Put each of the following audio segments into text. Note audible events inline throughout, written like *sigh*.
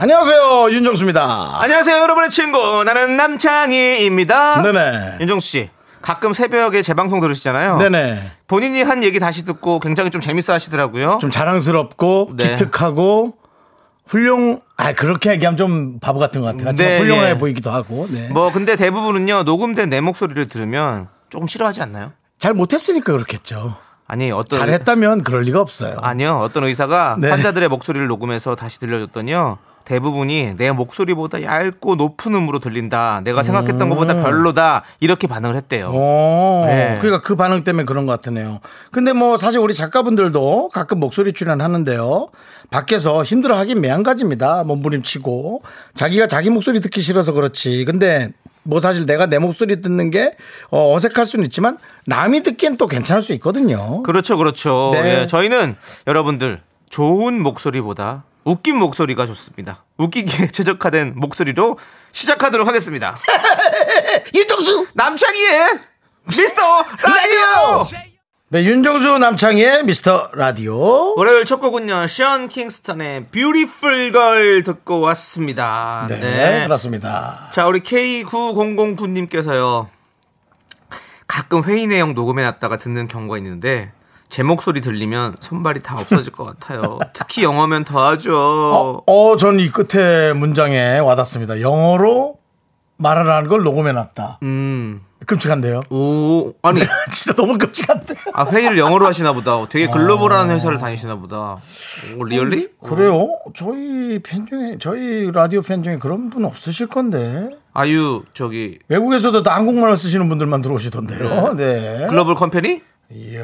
안녕하세요 윤정수입니다. 안녕하세요, 여러분의 친구. 나는 남창희입니다. 네네. 윤정수 씨, 가끔 새벽에 재방송 들으시잖아요. 네네. 본인이 한 얘기 다시 듣고 굉장히 좀 재밌어 하시더라고요. 좀 자랑스럽고 네. 기특하고 훌륭. 아 그렇게 얘기하면 좀 바보 같은 것 같아요. 네, 훌륭해 예. 보이기도 하고. 네. 뭐, 근데 대부분은요, 녹음된 내 목소리를 들으면 조금 싫어하지 않나요? 잘 못했으니까 그렇겠죠. 아니, 어떤. 잘했다면 그럴 리가 없어요. 아니요, 어떤 의사가 네. 환자들의 목소리를 녹음해서 다시 들려줬더니요. 대부분이 내 목소리보다 얇고 높은 음으로 들린다. 내가 생각했던 것보다 별로다. 이렇게 반응을 했대요. 오, 네. 그러니까 그 반응 때문에 그런 것 같으네요. 근데 뭐 사실 우리 작가분들도 가끔 목소리 출연하는데요. 밖에서 힘들어 하긴 매한가지입니다. 몸부림치고 자기가 자기 목소리 듣기 싫어서 그렇지. 근데 뭐 사실 내가 내 목소리 듣는 게 어, 어색할 수는 있지만 남이 듣기엔 또 괜찮을 수 있거든요. 그렇죠, 그렇죠. 네. 예, 저희는 여러분들 좋은 목소리보다 웃긴 목소리가 좋습니다. 웃기기에 *laughs* 최적화된 목소리로 시작하도록 하겠습니다. *laughs* 윤정수 남창희의 미스터 라디오! 네, 윤정수 남창희의 미스터 라디오. 월요일 첫 곡은요, 션 킹스턴의 Beautiful Girl 듣고 왔습니다. 네, 그렇습니다. 자, 우리 K9009님께서요, 가끔 회의 내용 녹음해 놨다가 듣는 경우가 있는데, 제 목소리 들리면 손발이 다 없어질 것 같아요. 특히 영어면 더하죠. 어, 전이 끝에 문장에 와닿습니다. 영어로 말을 하는 걸 녹음해놨다. 음, 끔찍한데요? 오, 아니, *laughs* 진짜 너무 끔찍한데. 아, 회의를 영어로 하시나 보다. 되게 글로벌한 회사를 다니시나 보다. 오, 리얼리? 그래요? 저희 팬 중에, 저희 라디오 팬 중에 그런 분 없으실 건데. 아유, 저기, 외국에서도 다 한국말을 쓰시는 분들만 들어오시던데요. 네. 글로벌 컴퍼니? 이야.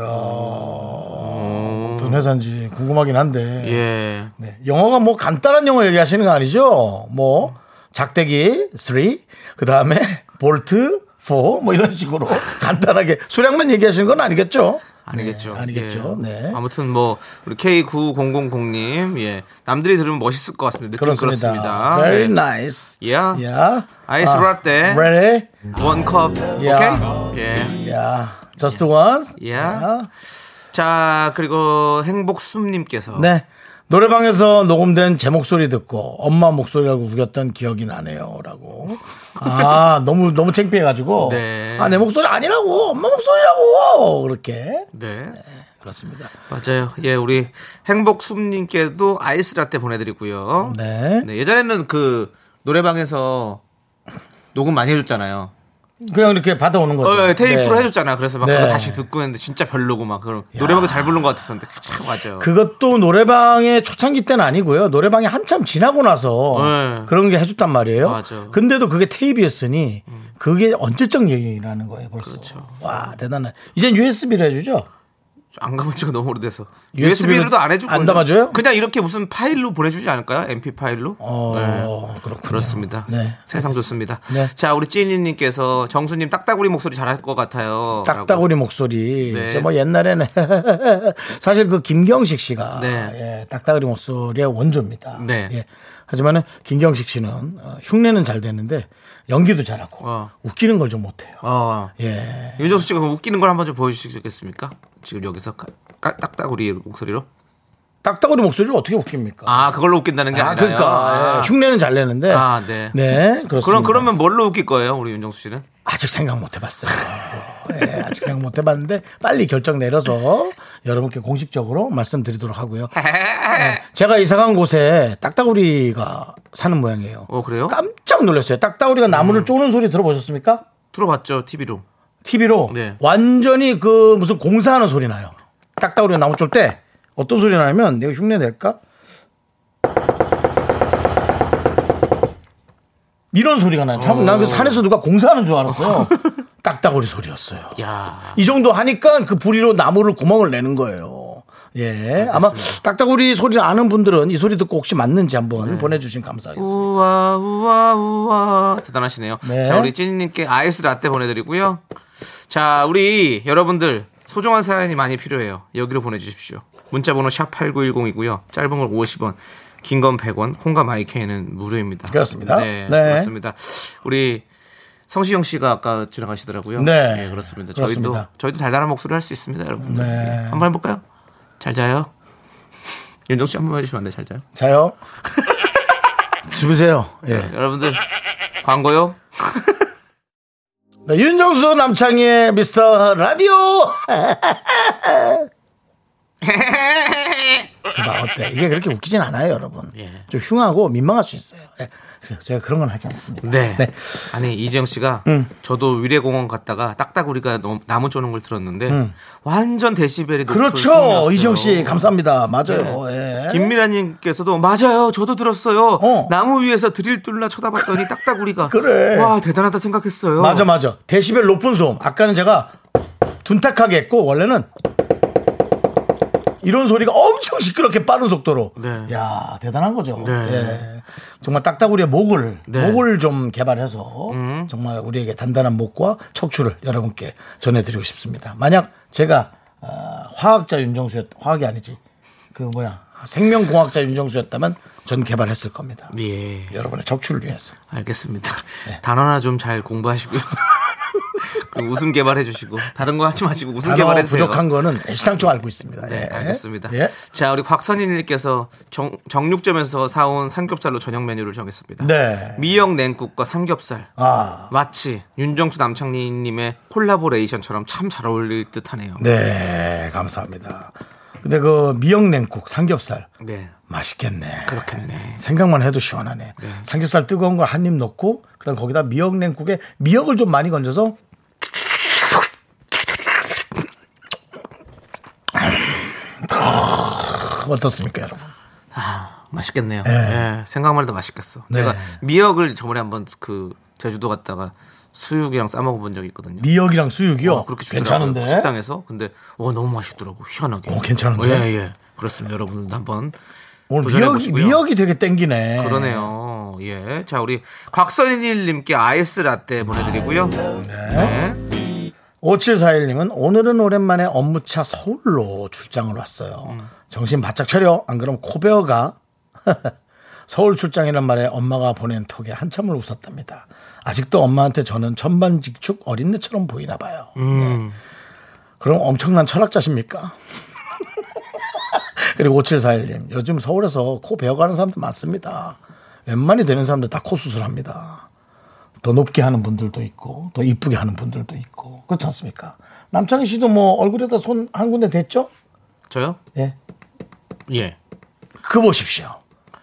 어떤 회사인지 궁금하긴 한데. 예. 네. 영어가 뭐 간단한 영어 얘기하시는 거 아니죠? 뭐, 작대기 3, 그 다음에 볼트 4, 뭐 이런 식으로 *laughs* 간단하게 수량만 얘기하시는 건 아니겠죠? 아니겠죠. 네, 아니겠죠. 예. 네. 아무튼 뭐 우리 K9000님 예 남들이 들으면 멋있을 것 같습니다. 느낌 그렇습니다. 그렇습니다. Very 예. nice. Yeah. Yeah. 아이스 라떼 Ready? 원 컵. Yeah. 오케이. 예. Yeah. Just once. Yeah. 자 그리고 행복숨님께서 네. 노래방에서 녹음된 제 목소리 듣고 엄마 목소리라고 우겼던 기억이 나네요라고. 아 너무 너무 창피해가지고. 네. 아내 목소리 아니라고 엄마 목소리라고 그렇게. 네 그렇습니다. 맞아요. 예 우리 행복숨님께도 아이스 라떼 보내드리고요. 네. 네, 예전에는 그 노래방에서 녹음 많이 해줬잖아요. 그냥 이렇게 받아오는 거죠. 어, 테이프로 네. 해줬잖아. 그래서 막 네. 그거 다시 듣고 했는데 진짜 별로고 막 그런 노래방도 잘 부른 것 같았었는데 참 맞아요. 그것도 노래방의 초창기 때는 아니고요. 노래방이 한참 지나고 나서 네. 그런 게 해줬단 말이에요. 맞아. 근데도 그게 테이프였으니 그게 언제적 얘기라는 거예요, 벌써. 그렇죠. 와, 대단해. 이젠 USB로 해주죠? 안 가본 지가 너무 오래돼서 USB 로 USB로도 안 해주고 안 담아줘요? 그냥 이렇게 무슨 파일로 보내주지 않을까요? MP 파일로? 어, 그렇군요. 그렇습니다. 네. 세상 좋습니다. 네. 자, 우리 찌니님께서 정수님 딱따구리 목소리 잘할 것 같아요. 딱따구리 목소리. 네. 저뭐 옛날에는 *laughs* 사실 그 김경식 씨가 네. 예, 딱따구리 목소리의 원조입니다. 네. 예. 하지만은 김경식 씨는 어, 흉내는 잘 되는데 연기도 잘하고 어. 웃기는 걸 좀 못해요. 어. 예. 윤정수 씨가 웃기는 걸 한번 좀 보여주시겠습니까? 지금 여기서 딱따구리 목소리로? 딱따구리 목소리를 어떻게 웃깁니까? 아, 그걸로 웃긴다는 게 아, 아니라요. 그러니까 예, 흉내는 잘 내는데. 아, 네. 그렇습니다. 그럼 그러면 뭘로 웃길 거예요, 우리 윤정수 씨는? 아직 생각 못 해봤어요. 예, 아직 생각 못 해봤는데 빨리 결정 내려서 여러분께 공식적으로 말씀드리도록 하고요. 예, 제가 이사간 곳에 딱따구리가 사는 모양이에요. 어, 그래요? 깜짝 놀랐어요. 딱따구리가 나무를 쪼는 소리 들어보셨습니까? 들어봤죠, TV로. TV로 네. 완전히 그 무슨 공사하는 소리 나요. 딱따구리가 나무 쫄 때 어떤 소리 나냐면 내가 흉내 낼까? 이런 소리가 나요. 참, 난그 산에서 누가 공사하는 줄 알았어요. *laughs* 딱따구리 소리였어요. 야 이 정도 하니까 그 부리로 나무를 구멍을 내는 거예요. 예. 아마 딱딱우리 소리 아는 분들은 이 소리 듣고 혹시 맞는지 한번 네. 보내주시면 감사하겠습니다. 우와 우와 우와 대단하시네요. 네. 자 우리 찐님께 아이스 라떼 보내드리고요. 자 우리 여러분들 소중한 사연이 많이 필요해요. 여기로 보내주십시오. 문자번호 샵 #8910이고요. 짧은 걸 50원, 긴 건 100원, 콩과 마이케이는 무료입니다. 그렇습니다. 네, 네. 그렇습니다. 우리 성시경 씨가 아까 지나가시더라고요. 네. 그렇습니다. 저희도 그렇습니다. 저희도 달달한 목소리 할수 있습니다, 여러분들. 네. 네. 한번 해볼까요? 잘 자요. 윤정 씨 한번 해주시면 안 돼? 잘 자요. 자요. *laughs* 주무세요. 예. 여러분들 광고요. 네, 윤정수 남창희의 미스터 라디오. *laughs* 봐 어때? 이게 그렇게 웃기진 않아요, 여러분. 예. 좀 흉하고 민망할 수 있어요. 예. 그래서 제가 그런 건 하지 않습니다. 네. 네. 아니 이지영 씨가 저도 위례공원 갔다가 딱딱우리가 너무 나무 쪼는 걸 들었는데 완전 데시벨이 그렇죠. 이지영 씨 감사합니다. 맞아요. 예. 김미라님께서도 맞아요. 저도 들었어요. 어. 나무 위에서 드릴 뚫나 쳐다봤더니 딱딱우리가 *laughs* 그래. 와 대단하다 생각했어요. 맞아 맞아. 데시벨 높은 소음. 아까는 제가 둔탁하게 했고 원래는 이런 소리가 엄청 시끄럽게 빠른 속도로. 네. 야 대단한 거죠. 네. 예. 정말 딱딱우리의 목을 네. 목을 좀 개발해서 정말 우리에게 단단한 목과 척추를 여러분께 전해드리고 싶습니다. 만약 제가 어, 화학자 윤정수였 화학이 아니지 그 뭐야 생명공학자 윤정수였다면 전 개발했을 겁니다. 예. 여러분의 척추를 위해서. 알겠습니다. 네. 단어나 좀 잘 공부하시고요. *laughs* 그 웃음 개발해 주시고 다른 거 하지 마시고 웃음 개발해 주세요. 부족한 거는 애시당초 알고 있습니다. 네, 예. 알겠습니다. 예. 자, 우리 곽선희님께서 정, 정육점에서 사온 삼겹살로 저녁 메뉴를 정했습니다. 네. 미역 냉국과 삼겹살. 아, 마치 윤정수 남창희님의 콜라보레이션처럼 참 잘 어울릴 듯하네요. 네, 감사합니다. 근데 그 미역 냉국 삼겹살 네, 맛있겠네. 그렇겠네. 생각만 해도 시원하네. 삼겹살 뜨거운 거 한 입 넣고 그다음 거기다 미역 냉국에 미역을 좀 많이 건져서 어떻습니까, 여러분? 맛있겠네요. 예, 생각만 해도 맛있겠어. 네. 제가 미역을 저번에 한번 그 제주도 갔다가 수육이랑 싸 먹어본 적이 있거든요. 미역이랑 수육이요. 어, 그렇게 주더라고요. 괜찮은데. 식당에서. 근데 어 너무 맛있더라고. 희한하게. 어, 괜찮은데? 예, 예. 그렇습니다. 여러분들도 한번 오늘 미역이. 미역이 되게 땡기네. 그러네요. 예. 자, 우리 곽선일님께 아이스 라떼 보내드리고요. 네. 5741님은 오늘은 오랜만에 업무차 서울로 출장을 왔어요. 음. 정신 바짝 차려. 안 그럼 코베어가 *laughs* 서울 출장이란 말에 엄마가 보낸 톡에 한참을 웃었답니다. 아직도 엄마한테 저는 천반직축 어린애처럼 보이나 봐요. 음. 네. 그럼 엄청난 철학자십니까? *laughs* 그리고 5741님 요즘 서울에서 코 베어가는 사람들 많습니다. 웬만히 되는 사람들 다 코 수술합니다. 더 높게 하는 분들도 있고 더 이쁘게 하는 분들도 있고 그렇지 않습니까? 남창희 씨도 뭐 얼굴에다 손 한 군데 댔죠? 저요? 예. 예. 그 보십시오.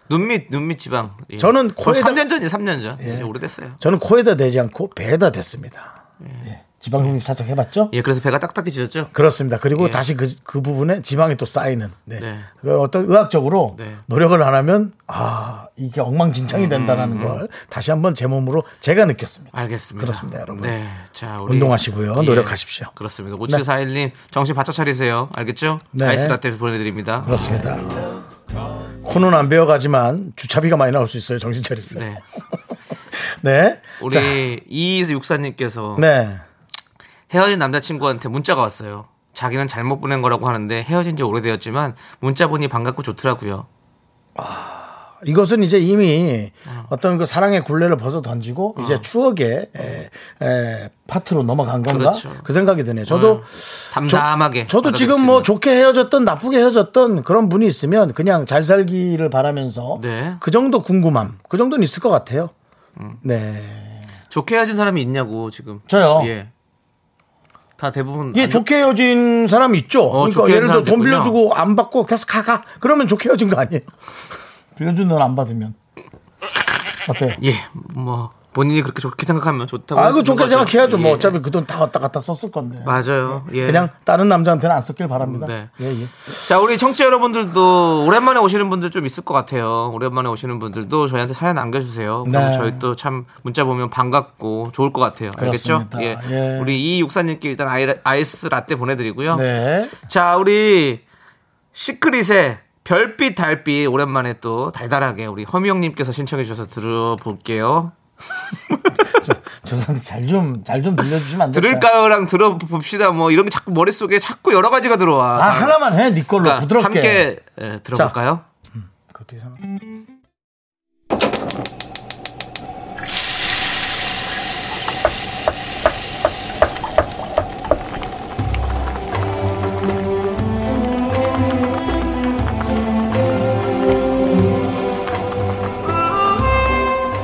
눈밑, 눈밑 지방. 예. 저는 코에다- 3년 전이에요, 3년 전. 이제 오래됐어요. 저는 코에다 대지 않고 배에다 댔습니다. 예. 지방 흡입 살짝 해봤죠? 예, 그래서 배가 딱딱해지셨죠? 그렇습니다. 그리고 예. 다시 그, 그 부분에 지방이 또 쌓이는. 네. 네. 그 어떤 의학적으로 네. 노력을 안 하면 아 이게 엉망진창이 된다라는 걸 다시 한번 제 몸으로 제가 느꼈습니다. 알겠습니다. 그렇습니다, 여러분. 네. 자, 우리 운동하시고요. 노력하십시오. 그렇습니다. 5741님, 정신 바짝 차리세요. 알겠죠? 네. 아이스 라떼 보내드립니다. 그렇습니다. 코는 안 배워가지만 주차비가 많이 나올 수 있어요. 정신 차리세요. 네. *laughs* 네. 우리 자, 이육사님께서 네. 헤어진 남자친구한테 문자가 왔어요. 자기는 잘못 보낸 거라고 하는데 헤어진 지 오래되었지만 문자 보니 반갑고 좋더라고요. 이것은 이제 이미 어떤 그 사랑의 굴레를 벗어 던지고 어. 이제 추억의 에, 에, 파트로 넘어간 건가 그렇죠. 그 생각이 드네요. 저도 어, 담담하게. 저, 도 지금 수 뭐. 좋게 헤어졌던 나쁘게 헤어졌던 그런 분이 있으면 그냥 잘 살기를 바라면서 네. 그 정도 궁금함 그 정도는 있을 것 같아요. 음. 네. 좋게 헤어진 사람이 있냐고 지금. 저요? 예. 다 대부분 예, 안 좋게 헤어진 사람이 있죠. 어, 그러니까 예를 들어 돈 빌려주고 안 받고 계속 가가 그러면 좋게 헤어진 거 아니에요? 빌려준 돈 안 받으면 어때요? 예, 뭐 본인이 그렇게 좋게 생각하면 좋다고. 아, 할수 그 있는 좋게 거죠. 생각해야죠. 뭐 예. 어차피 그 돈 다 왔다 갔다 썼을 건데. 맞아요. 예. 그냥 다른 남자한테는 안 썼길 바랍니다. 네. 예, 예. 자, 우리 청취자 여러분들도 오랜만에 오시는 분들 좀 있을 것 같아요. 오랜만에 오시는 분들도 저희한테 사연 남겨주세요. 그럼 네. 저희 또 참 문자 보면 반갑고 좋을 것 같아요. 알겠죠? 예. 예. 우리 이 육사님께 일단 아이, 아이스 라떼 보내드리고요. 네. 자, 우리 시크릿의 별빛 달빛 오랜만에 또 달달하게 우리 허미영님께서 신청해 주셔서 들어볼게요. 죄송한데 잘좀 잘 좀 들려주시면 안 될까요? 들을까요랑 들어봅시다. 뭐 이런 게 자꾸 머릿속에 자꾸 여러 가지가 들어와. 아 하나만 해, 네 걸로 그러니까 부드럽게. 함께 예, 들어볼까요? 그것도 이상.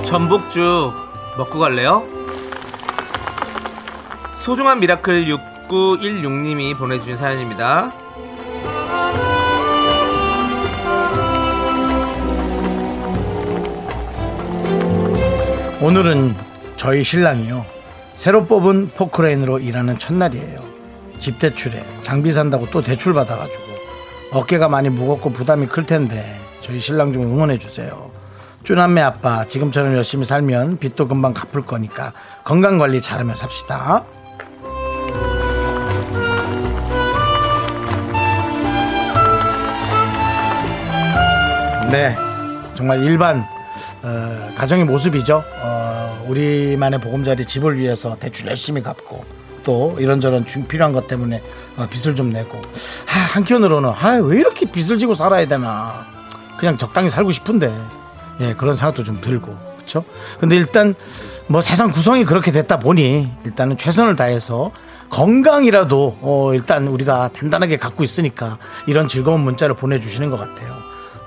전복죽 먹고 갈래요? 소중한 miracle 6916님이 보내주신 사연입니다. 오늘은 저희 신랑이요. 새로 뽑은 포크레인으로 일하는 첫날이에요. 집 대출에 장비 산다고 또 대출 받아가지고 어깨가 많이 무겁고 부담이 클 텐데 저희 신랑 좀 응원해 주세요. 쭈남매 아빠 지금처럼 열심히 살면 빚도 금방 갚을 거니까 건강 관리 잘하며 삽시다. 네, 정말 일반 어, 가정의 모습이죠. 어, 우리만의 보금자리 집을 위해서 대출 열심히 갚고 또 이런저런 중 필요한 것 때문에 어, 빚을 좀 내고 아, 한편으로는 아, 왜 이렇게 빚을 지고 살아야 되나 그냥 적당히 살고 싶은데 예, 그런 생각도 좀 들고 그렇죠. 근데 일단 뭐 세상 구성이 그렇게 됐다 보니 일단은 최선을 다해서 건강이라도 어, 일단 우리가 단단하게 갖고 있으니까 이런 즐거운 문자를 보내주시는 것 같아요.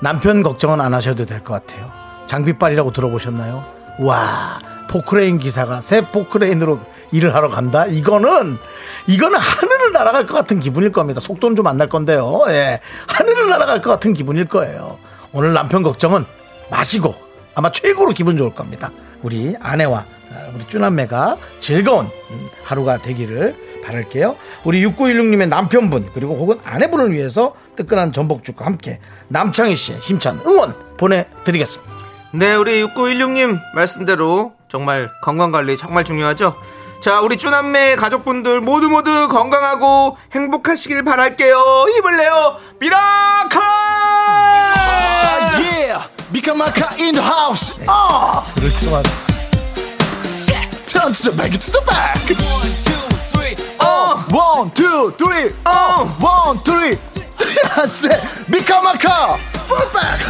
남편 걱정은 안 하셔도 될 것 같아요. 장비빨이라고 들어보셨나요? 와, 포크레인 기사가 새 포크레인으로 일을 하러 간다? 이거는, 이거는 하늘을 날아갈 것 같은 기분일 겁니다. 속도는 좀 안 날 건데요. 예. 하늘을 날아갈 것 같은 기분일 거예요. 오늘 남편 걱정은 마시고 아마 최고로 기분 좋을 겁니다. 우리 아내와 어, 우리 쭈남매가 즐거운 음, 하루가 되기를 바랄게요. 우리 6916님의 남편분 그리고 혹은 아내분을 위해서 뜨끈한 전복죽과 함께 남창희 씨의 힘찬 응원 보내드리겠습니다. 네, 우리 6916님 말씀대로 정말 건강관리 정말 중요하죠. 자, 우리 쭈남매 가족분들 모두 모두 건강하고 행복하시길 바랄게요. 힘을 내요. miracle! 예! 미카마카 in the house. 아! 이렇게 맞아. Turn to the back, to the back. One, two, three. 어! One, three. I said, 미카마카 full back.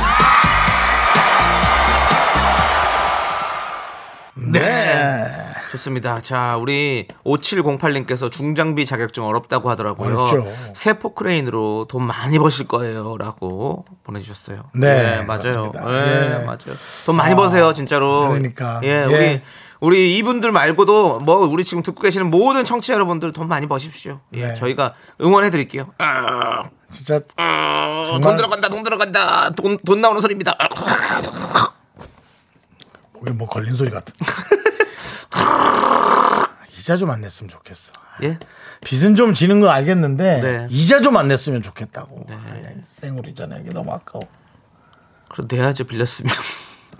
네. 좋습니다. 자, 우리 5708님께서 중장비 자격증 어렵다고 하더라고요. 어렵죠. 새 포크레인으로 돈 많이 버실 거예요. 라고 보내주셨어요. 네, 맞아요. 그렇습니다. 네, 예. 맞아요. 돈 많이 버세요, 진짜로. 그러니까. 예, 예. 우리, 우리 이분들 말고도 뭐 우리 지금 듣고 계시는 모든 청취자 여러분들 돈 많이 버십시오. 예, 네. 저희가 응원해 드릴게요. 아, 진짜 아, 정말- 돈 들어간다, 돈 들어간다. 돈, 돈 나오는 소리입니다. 아, 뭐 걸린 소리 같은. *laughs* 이자 좀 안 냈으면 좋겠어. 예? 빚은 좀 지는 거 알겠는데 네. 이자 좀 안 냈으면 좋겠다고. 아, 생으로잖아요. 이게 너무 아까워. 그럼 내야죠, 빌렸으면.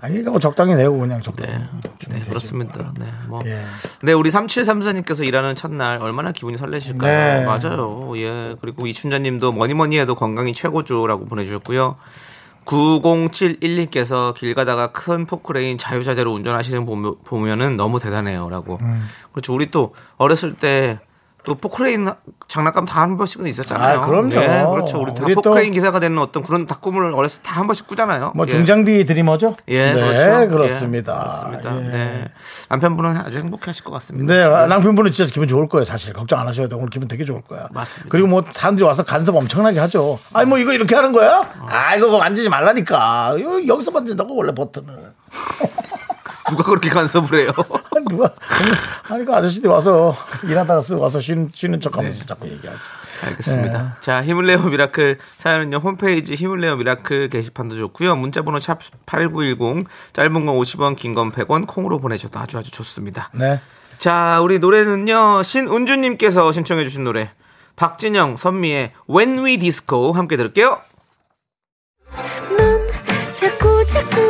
아니 그러니까 뭐 적당히 내고 그냥 적당히. 네, 주면 네. 그렇습니다. 네, 뭐. 예. 네, 우리 3734님께서 일하는 첫날 얼마나 기분이 설레실까요? 네. 맞아요. 예. 그리고 이춘자님도 뭐니 뭐니 해도 건강이 최고조라고 보내주셨고요. 9071님께서 길 가다가 큰 포크레인 자유자재로 운전하시는 보면은 너무 대단해요라고. 음. 그렇죠. 우리 또 어렸을 때 또 포크레인 장난감 다 한 번씩은 있었잖아요. 아, 그럼요. 네, 그렇죠. 우리 다 우리 또- 포크레인 기사가 되는 어떤 그런 다 꿈을 어렸을 때 다 한 번씩 꾸잖아요. 뭐 예. 중장비 dreamer죠? 예, 네, 그렇죠. 그렇습니다. 예, 그렇습니다. 예. 네. 남편분은 아주 행복하실 것 같습니다. 네, 남편분은 진짜 기분 좋을 거예요, 사실. 걱정 안 하셔야 돼. 오늘 기분 되게 좋을 거야. 맞습니다. 그리고 뭐 사람들이 와서 간섭 엄청나게 하죠. 아니, 뭐 이거 이렇게 하는 거야? 어. 아, 이거 만지지 말라니까. 여기서 만진다고, 원래 버튼을. 누가 그렇게 간섭을 해요? *laughs* 아니, 누가. 아니, 그 아저씨들이 와서 일하다가 쓰 와서 쉬는, 쉬는 척 네. 하면서 자꾸 얘기하지. 알겠습니다. 네. 자, 힘을 내요 miracle 사연은요. 홈페이지 힘을 내요 miracle 게시판도 좋고요. 문자 번호 샵 8910 짧은 건 50원, 긴 건 100원 콩으로 보내셔도 아주 아주 좋습니다. 네. 자, 우리 노래는요. 신은주 님께서 신청해 주신 노래 박진영, 선미의 When We Disco 함께 들을게요. 넌 자꾸 자꾸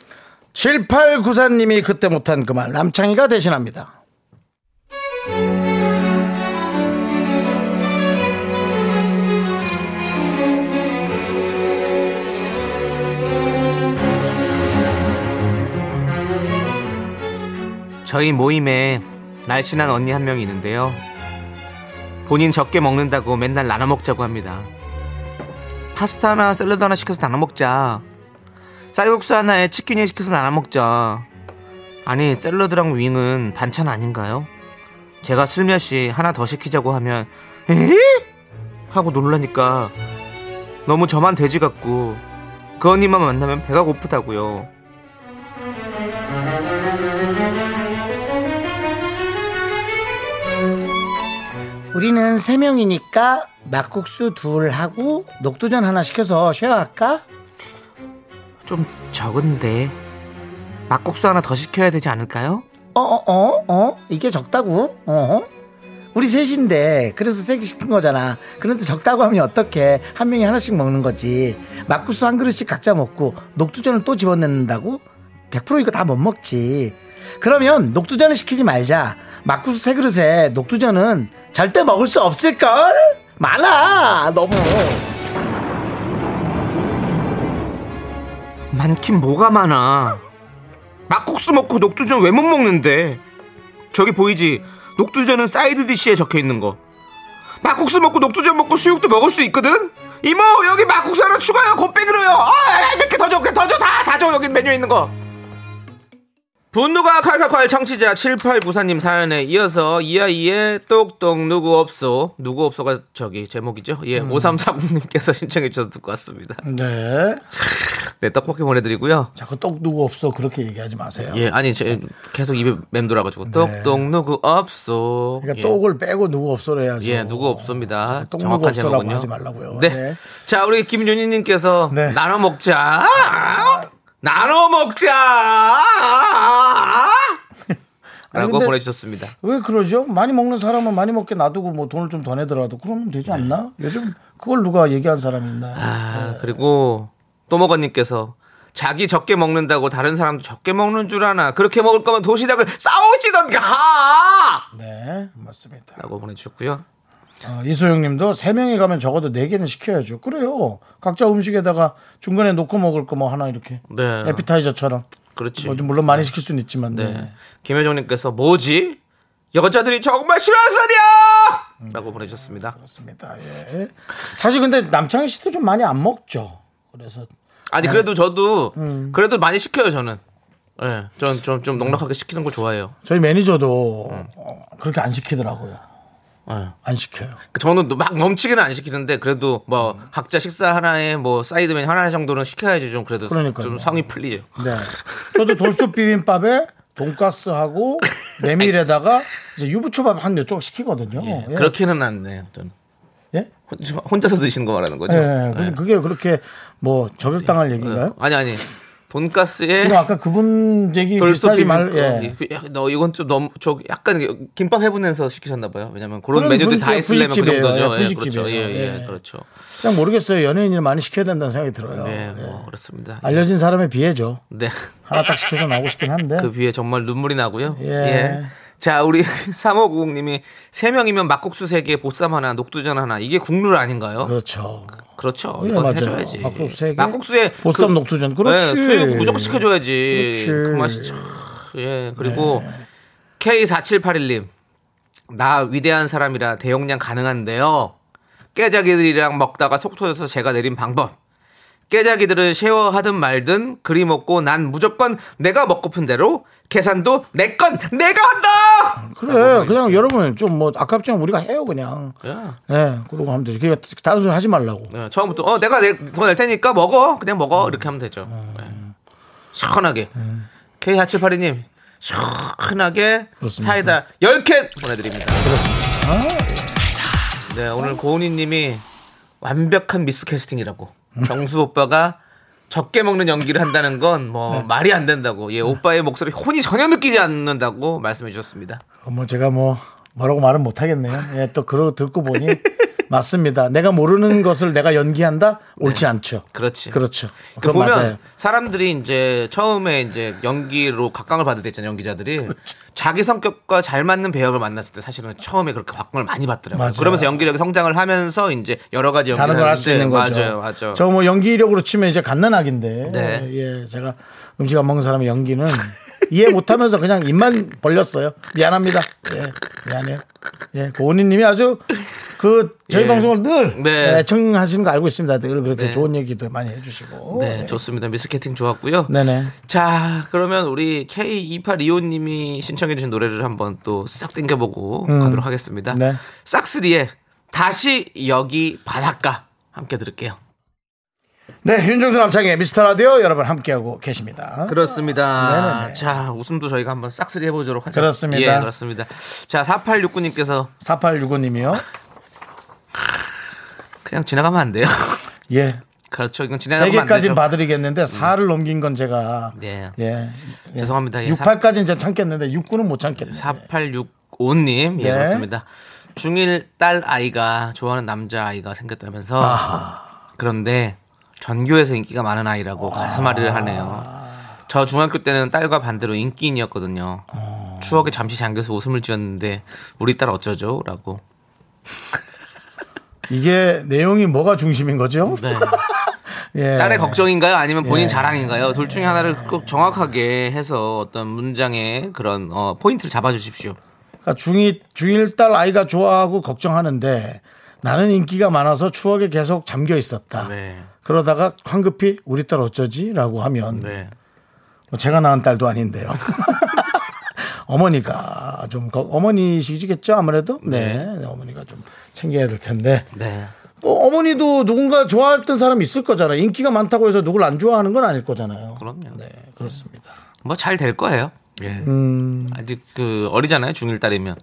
7894님이 그때 못한 그 말 남창희가 대신합니다. 저희 모임에 날씬한 언니 한 명이 있는데요. 본인 적게 먹는다고 맨날 나눠 먹자고 합니다. 파스타나 샐러드 하나 시켜서 나눠 먹자. 쌀국수 하나에 치킨에 시켜서 나눠 먹자. 아니 샐러드랑 윙은 반찬 아닌가요? 제가 슬며시 하나 더 시키자고 하면 에? 하고 놀라니까 너무 저만 돼지 같고 그 언니만 만나면 배가 고프다고요. 우리는 세 명이니까 막국수 둘 하고 녹두전 하나 시켜서 쉐어할까? 좀 적은데 막국수 하나 더 시켜야 되지 않을까요? 어어어 어, 어? 이게 적다고? 어? 우리 셋인데 그래서 세개 시킨 거잖아. 그런데 적다고 하면 어떡해? 한 명이 하나씩 먹는 거지. 막국수 한 그릇씩 각자 먹고 녹두전을 또 집어넣는다고? 100% 이거 다 못 먹지. 그러면 녹두전을 시키지 말자. 막국수 세 그릇에 녹두전은 절대 먹을 수 없을걸? 많아 너무. 많긴 뭐가 많아. 막국수 먹고 녹두전 왜 못 먹는데? 저기 보이지? 녹두전은 side dish에 적혀 있는 거. 막국수 먹고 녹두전 먹고 수육도 먹을 수 있거든? 이모 여기 막국수 하나 추가요 곱빼기로요. 아, 몇개 더 줘, 더 줘, 다 다 줘 여기 메뉴에 있는 거. 분노가 칼칼칼 청취자 7894님 사연에 이어서 이아이의 똑똑 누구 없소 누구 없소가 저기 제목이죠 예 5340님께서 *laughs* 신청해 주셔서 듣고 왔습니다 네. 네 떡볶이 보내드리고요 자꾸 똑 누구 없어 그렇게 얘기하지 마세요. 예, 아니 제 계속 입에 맴돌아가지고 똑똑 누구 없소. 네. 그러니까 예. 똑을 빼고 누구 없어로 해야죠. 예, 누구 누구 정확한 제목은요. 하지 말라고요. 네. 네. 자, 우리 김윤희님께서 네. 나눠 먹자. 나눠 먹자. 라고 보내주셨습니다. 왜 그러죠? 많이 먹는 사람은 많이 먹게 놔두고 뭐 돈을 좀 더 내더라도 그러면 되지 않나? 요즘 그걸 누가 얘기한 사람이 있나? 아, 그리고 또먹어님께서 자기 적게 먹는다고 다른 사람도 적게 먹는 줄 아나. 그렇게 먹을 거면 도시락을 싸우시던가! 네, 맞습니다. 라고 보내주셨고요. 어, 이소영님도 세 명이 가면 적어도 네 개는 시켜야죠. 그래요. 각자 음식에다가 중간에 놓고 먹을 거 뭐 하나 이렇게 네. 에피타이저처럼. 그렇지. 뭐좀 물론 많이 시킬 수는 있지만. 네. 네. 김혜정님께서 뭐지? 여자들이 정말 싫어하세요! 라고 보내주셨습니다. 그렇습니다. 예. 사실 근데 남창희 씨도 좀 많이 안 먹죠. 그래서 아니 그래도 저도 그래도 많이 시켜요 저는. 예, 전좀좀 넉넉하게 시키는 거 좋아해요. 저희 매니저도 어, 그렇게 안 시키더라고요. 예. 안 시켜요. 저는 막 넘치게는 안 시키는데 그래도 뭐 각자 식사 하나에 뭐 사이드 메뉴 하나 정도는 시켜야지 좀 그래도 그러니까요. 좀 성이 풀리죠. 네. 저도 돌솥 비빔밥에 돈가스하고 *laughs* 메밀에다가 이제 유부초밥 한 몇 조각 시키거든요. 예, 예. 그렇게는 안 해요. 저는 예? 혼- 혼자서 드시는 거 말하는 거죠. 예. 예. 근데 그게 그렇게 뭐 저격당할 얘기인가요? 아니 아니 돈가스에 지금 아까 그분 얘기 비슷하지 말. 예. 예. 너 이건 좀 너무 저 약간 김밥 해보면서 시키셨나 봐요. 왜냐면 그런 메뉴들 다 있으려면 그. 정도죠. 예, 예, 그렇죠. 예, 예, 예. 그렇죠. 그냥 모르겠어요. 연예인을 많이 시켜야 된다는 생각이 들어요. 네, 예. 뭐 그렇습니다. 알려진 사람에 비해죠. 네. 하나 딱 시켜서 나오고 싶긴 한데. 그 비에 정말 눈물이 나고요. 예. 예. 자, 우리 *laughs* 3590님이 3명이면 막국수 3개, 보쌈 하나, 녹두전 하나. 이게 국룰 아닌가요? 그렇죠. 그렇죠. 예, 이거 맞아요. 해줘야지. 막국수 세 개, 막국수에 보쌈 그- 녹두전. 그렇지. 예, 수육 무조건 시켜줘야지. 그렇지. 그 맛이 참. 예. 그리고 K4781님. 나 위대한 사람이라 대용량 가능한데요. 깨자기들이랑 먹다가 속 터져서 제가 내린 방법. 깨자기들은 쉐어하든 말든 그리 먹고 난 무조건 내가 먹고픈 대로 계산도 내 건 내가 한다. 그래. 그냥 여러분 좀 뭐 아깝지만 우리가 해요 그냥. 야. 예, 그러고 하면 되지. 그러니까 다른 소리 하지 말라고. 예, 처음부터 어 내가 더낼 테니까 먹어 그냥 먹어 이렇게 하면 되죠. 예. 시원하게 K4782님 시원하게 그렇습니다. 사이다 10캔 보내드립니다. 네, 오늘 고은희 님이 완벽한 미스 캐스팅이라고. 정수 오빠가 적게 먹는 연기를 한다는 건뭐 네. 말이 안 된다고. 예, 오빠의 목소리 혼이 전혀 느끼지 않는다고 말씀해 주셨습니다. 어, 뭐 제가 뭐 뭐라고 말은 못 하겠네요. 예, 또 그러고 듣고 보니 *laughs* 맞습니다. 내가 모르는 *laughs* 것을 내가 연기한다 옳지 않죠. 네. 그렇지. 그렇죠. 그 보면 맞아요. 사람들이 이제 처음에 이제 연기로 각광을 받을 때 있잖아요 연기자들이 그렇죠. 자기 성격과 잘 맞는 배역을 만났을 때 사실은 처음에 그렇게 각광을 많이 받더라고요. 맞아요. 그러면서 연기력이 성장을 하면서 이제 여러 가지 연기를 다른 걸 할 수 있는 거죠. 맞아요, 맞아요. 저 뭐 연기력으로 치면 이제 갓난아기인데 네. 예, 제가 음식 안 먹는 사람의 연기는 *laughs* 이해 못하면서 그냥 입만 벌렸어요. 미안합니다. 예, 미안해요. 예, 고은희님이 아주 그 저희 예. 방송을 늘 네. 애청하시는 거 알고 있습니다. 늘 그렇게 네. 좋은 얘기도 많이 해주시고. 네, 좋습니다. 미스캐팅 좋았고요. 네네. 자, 그러면 우리 K2825님이 신청해주신 노래를 한번 또 싹 땡겨보고 가도록 하겠습니다. 네. 싹스리의 다시 여기 바닷가 함께 들을게요. 네, 윤정수 남창의 미스터 라디오 여러분 함께하고 계십니다. 그렇습니다. 네네네. 자, 웃음도 저희가 한번 싹쓸이 해보도록 하죠. 그렇습니다. 예, 그렇습니다. 자, 4869님께서 4865님이요. *laughs* 그냥 지나가면 안 돼요. *laughs* 예. 그렇죠. 이건 세 지나가면 안 되죠. 봐드리겠는데 4를 넘긴 건 제가 네. 예. 죄송합니다. 예, 68까지는 제가 참겠는데 69는 못 참겠네. 4865님. 예, 네. 그렇습니다. 중1 딸 아이가 좋아하는 남자 아이가 생겼다면서 그런데 전교에서 인기가 많은 아이라고 가슴앓이를 하네요. 저 중학교 때는 딸과 반대로 인기인이었거든요. 추억에 잠시 잠겨서 웃음을 지었는데 우리 딸 어쩌죠? 라고. *laughs* 이게 내용이 뭐가 중심인 거죠? 네. *laughs* 예. 딸의 걱정인가요? 아니면 본인 예. 자랑인가요? 둘 중에 하나를 꼭 정확하게 해서 어떤 문장의 그런 어, 포인트를 잡아주십시오. 그러니까 중이 중일 딸 아이가 좋아하고 걱정하는데 나는 인기가 많아서 추억에 계속 잠겨 있었다. 네. 그러다가 황급히 우리 딸 어쩌지라고 하면 네. 뭐 제가 낳은 딸도 아닌데요. *laughs* 어머니가 좀 거- 어머니시겠죠 아무래도 네. 어머니가 좀 챙겨야 될 텐데 네. 또 어머니도 누군가 좋아했던 사람이 있을 거잖아요. 인기가 많다고 해서 누굴 안 좋아하는 건 아닐 거잖아요. 그럼요. 네 그렇습니다. 뭐 잘 될 거예요. 예. 음. 아직 그 어리잖아요. 중일 딸이면.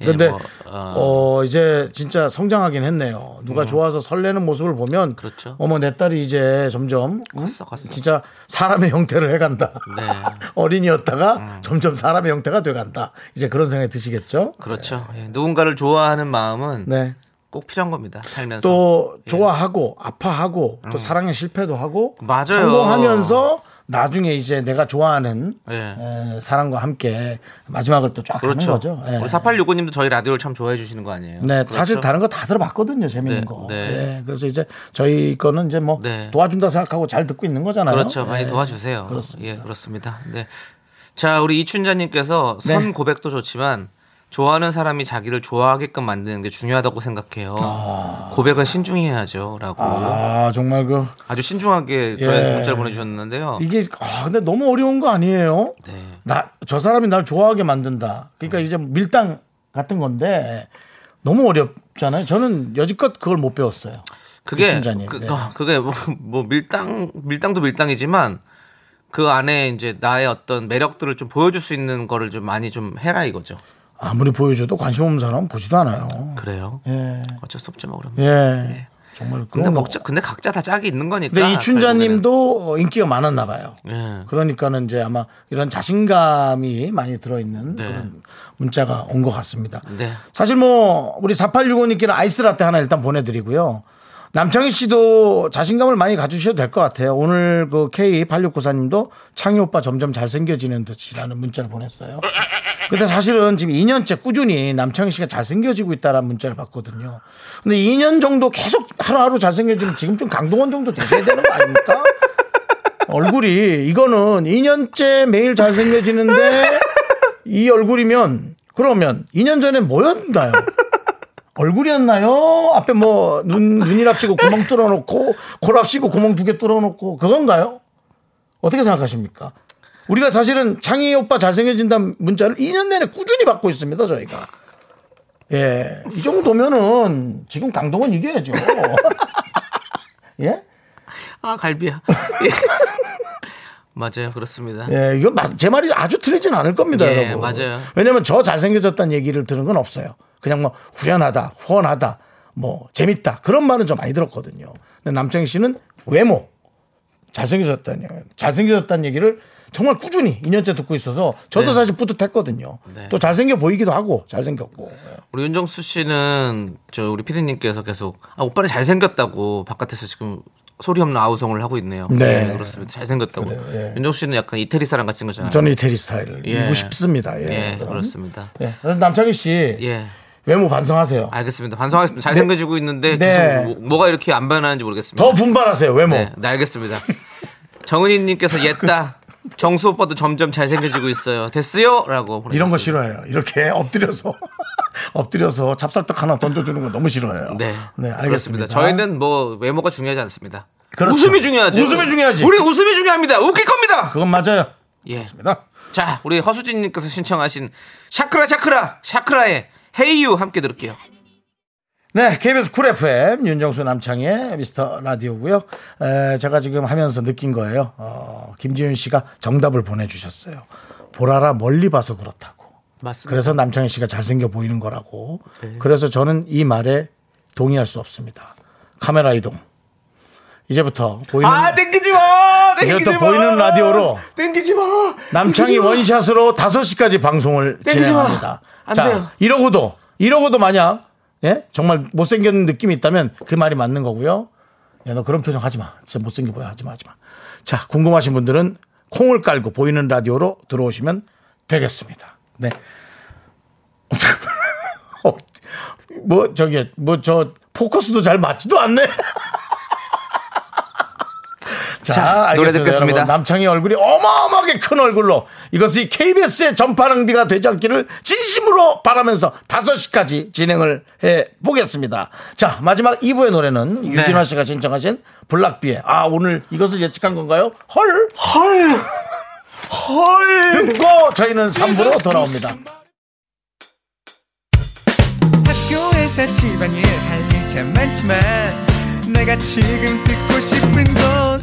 예, 근데 뭐, 어, 어, 이제 진짜 성장하긴 했네요. 누가 좋아서 설레는 모습을 보면 음. 그렇죠. 어머 내 딸이 이제 점점 음? 컸어, 컸어. 진짜 사람의 형태를 해간다. 네. *laughs* 어린이였다가 점점 사람의 형태가 돼간다. 이제 그런 생각이 드시겠죠? 그렇죠. 예, 누군가를 좋아하는 마음은 네. 꼭 필요한 겁니다. 살면서. 또 좋아하고 아파하고 또 사랑에 실패도 하고 음. 맞아요. 성공하면서 나중에 이제 내가 좋아하는 예. 에, 사람과 함께 마지막을 또쫙 하는 그렇죠. 거죠. 예. 우리 4865님도 저희 라디오를 참 좋아해 주시는 거 아니에요? 네, 그렇죠? 사실 다른 거 다 들어봤거든요. 재밌는 네, 거. 네. 예, 그래서 이제 저희 거는 이제 뭐 네. 도와준다 생각하고 잘 듣고 있는 거잖아요. 그렇죠. 많이 예. 도와주세요. 그렇습니다. 예, 그렇습니다. 네. 자, 우리 이춘자님께서 선 네. 고백도 좋지만 좋아하는 사람이 자기를 좋아하게끔 만드는 게 중요하다고 생각해요. 고백은 신중히 해야죠.라고 아, 정말 그 아주 신중하게 예. 저희 문자를 보내주셨는데요. 이게 아, 근데 너무 어려운 거 아니에요? 네. 나저 사람이 날 좋아하게 만든다. 그러니까 이제 밀당 같은 건데 너무 어렵잖아요. 저는 여지껏 그걸 못 배웠어요. 그게 이춘자님, 그, 네. 어, 그게 뭐, 뭐 밀당 밀당도 밀당이지만 그 안에 이제 나의 어떤 매력들을 좀 보여줄 수 있는 거를 좀 많이 좀 해라 이거죠. 아무리 보여줘도 관심 없는 사람은 보지도 않아요. 그래요. 예. 어쩔 수 없죠, 뭐 그러면. 예. 정말 근데. 각자 근데 각자 다 짝이 있는 거니까. 근데 이춘자님도 인기가 많았나 봐요. 예. 그러니까는 이제 아마 이런 자신감이 많이 들어있는 네. 그런 문자가 온 것 같습니다. 네. 사실 뭐 우리 4865님께는 아이스 라떼 하나 일단 보내드리고요. 남창희 씨도 자신감을 많이 가주셔도 될 것 같아요. 오늘 그 K8694님도 창희 오빠 점점 잘생겨지는 듯이라는 문자를 보냈어요. *laughs* 근데 사실은 지금 2년째 꾸준히 남창희 씨가 잘생겨지고 있다라는 문자를 받거든요. 근데 2년 정도 계속 하루하루 잘생겨지면 지금 좀 강동원 정도 되셔야 되는 거 아닙니까? *laughs* 얼굴이 이거는 2년째 매일 잘생겨지는데 이 얼굴이면 그러면 2년 전에 뭐였나요? 얼굴이었나요? 앞에 뭐 눈 눈이랍 치고 구멍 뚫어놓고 코랍 치고 구멍 두 개 뚫어놓고 그건가요? 어떻게 생각하십니까? 우리가 사실은 창희 오빠 잘생겨진다 문자를 2년 내내 꾸준히 받고 있습니다 저희가. 예, 이 정도면은 지금 강동원 이겨야죠. *laughs* 예? 아 갈비야. *laughs* 맞아요. 그렇습니다. 예, 이거 마- 제 말이 아주 틀리진 않을 겁니다, 예, 여러분. 맞아요. 왜냐면 저 잘생겨졌다는 얘기를 들은 건 없어요. 그냥 뭐 후련하다, 후원하다, 뭐 재밌다 그런 말은 좀 많이 들었거든요. 근데 남창희 씨는 외모 잘생겨졌다는 얘기, 잘생겨졌다는 얘기를 정말 꾸준히 2년째 듣고 있어서 저도 네. 사실 뿌듯했거든요. 네. 또 잘생겨 보이기도 하고 잘생겼고. 우리 윤정수 씨는 저 우리 피디님께서 계속 아, 오빠는 잘생겼다고 바깥에서 지금 소리 없는 아우성을 하고 있네요. 네. 그렇습니다. 잘생겼다고. 그래요, 예. 윤정수 씨는 약간 이태리 사람 같은 거잖아요. 저는 이태리 스타일을 예. 이고 싶습니다. 예, 예. 그렇습니다. 예. 남창희 씨 예. 외모 반성하세요. 알겠습니다. 반성하겠습니다. 잘생겨지고 있는데 네. 계속 뭐- 뭐가 이렇게 안 변하는지 모르겠습니다. 더 분발하세요 외모. 네, 네, 알겠습니다. *laughs* 정은희님께서 옛다. 정수 오빠도 점점 잘생겨지고 있어요. 됐어요? 라고 이런 거. 싫어해요. 이렇게 *laughs* 엎드려서 *laughs* 엎드려서 찹쌀떡 하나 던져주는 거 너무 싫어해요. 네, 알겠습니다. 그렇습니다. 저희는 뭐 외모가 중요하지 않습니다. 그렇죠. 웃음이 중요하죠. 웃음이 중요하지. 우리 웃음이 중요합니다. 웃길 겁니다. 그건 맞아요. 예. 맞습니다. 자, 우리 허수진님께서 신청하신 샤크라 샤크라 샤크라의 Hey U 함께 들을게요. 네, KBS Cool FM 윤정수 남창희의 미스터 라디오고요. 에, 제가 지금 하면서 느낀 거예요. 어, 김지윤 씨가 정답을 보내주셨어요. 보라라 멀리 봐서 그렇다고. 맞습니다. 그래서 남창희 씨가 잘생겨 보이는 거라고. 네. 그래서 저는 이 말에 동의할 수 없습니다. 카메라 이동. 이제부터 보이는 아, 땡기지 마. 땡기지 이제부터 마. 보이는 라디오로 땡기지 마. 남창희 원샷으로 5시까지 방송을 진행합니다. 자, 돼요. 이러고도, 이러고도 만약, 예? 정말 못생겼는 느낌이 있다면 그 말이 맞는 거고요. 야, 너 그런 표정 하지 마. 진짜 못생겨 보여. 하지 마, 하지 마. 자, 궁금하신 분들은 콩을 깔고 보이는 라디오로 들어오시면 되겠습니다. 네. *laughs* 어, 뭐, 저기, 뭐, 저, 포커스도 잘 맞지도 않네. *laughs* 자, 자, 알겠습니다. 노래 듣겠습니다. 여러분, 남창희 얼굴이 어마어마하게 큰 얼굴로 이것이 KBS의 전파낭비가 되지 않기를 진심으로 바라면서 5시까지 진행을 해 보겠습니다. 자, 마지막 2부의 노래는 네. 유진아 씨가 신청하신 블락비의 아, 오늘 이것을 예측한 건가요? 헐! 헐! 헐! 듣고 저희는 3부로 돌아옵니다. 학교에서 집안일 할일참 많지만 내가 지금 듣고 싶은 건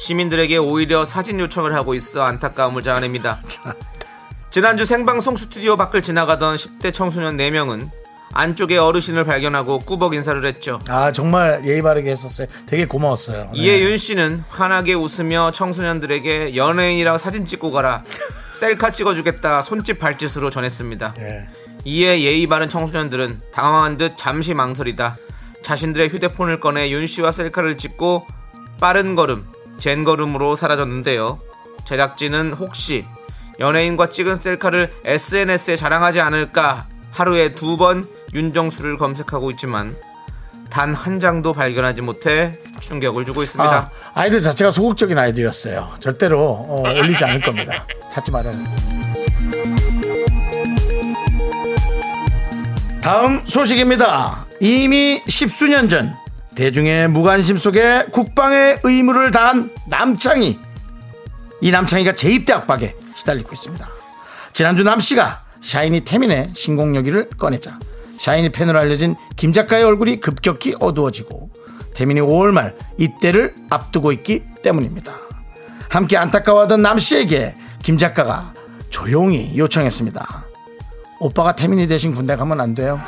시민들에게 오히려 사진 요청을 하고 있어 안타까움을 자아냅니다. 지난주 생방송 스튜디오 밖을 지나가던 10대 청소년 4명은 안쪽에 어르신을 발견하고 꾸벅 인사를 했죠. 아 정말 예의 바르게 했었어요. 되게 고마웠어요. 네. 이에 윤 씨는 환하게 웃으며 청소년들에게 연예인이랑 사진 찍고 가라. 셀카 찍어주겠다. 손짓 발짓으로 전했습니다. 예. 이에 예의 바른 청소년들은 당황한 듯 잠시 망설이다. 자신들의 휴대폰을 꺼내 윤 씨와 셀카를 찍고 빠른 걸음, 젠 걸음으로 사라졌는데요. 제작진은 혹시 연예인과 찍은 셀카를 SNS에 자랑하지 않을까 하루에 두 번 윤정수를 검색하고 있지만 단 한 장도 발견하지 못해 충격을 주고 있습니다. 아, 아이들 자체가 소극적인 아이들이었어요. 절대로 어, 올리지 않을 겁니다. 찾지 말아요. 다음 소식입니다. 이미 십수년 전 대중의 무관심 속에 국방의 의무를 다한 남창희. 이 남창희가 재입대 압박에 시달리고 있습니다. 지난주 남씨가 샤이니 태민의 신공여기를 꺼내자 샤이니 팬으로 알려진 김 작가의 얼굴이 급격히 어두워지고 태민이 5월 말 입대를 앞두고 있기 때문입니다. 함께 안타까워하던 남씨에게 김 작가가 조용히 요청했습니다. 오빠가 태민이 대신 군대 가면 안 돼요?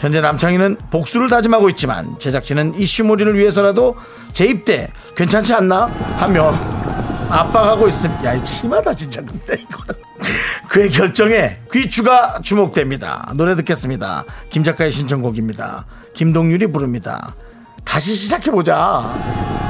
현재 남창희는 복수를 다짐하고 있지만 제작진은 이슈몰이를 위해서라도 재입대 괜찮지 않나 하며 압박하고 있음. 야, 이 심하다 진짜 근데 이거. *laughs* 그의 결정에 귀추가 주목됩니다. 노래 듣겠습니다. 김 작가의 신청곡입니다. 김동률이 부릅니다. 다시 시작해 보자.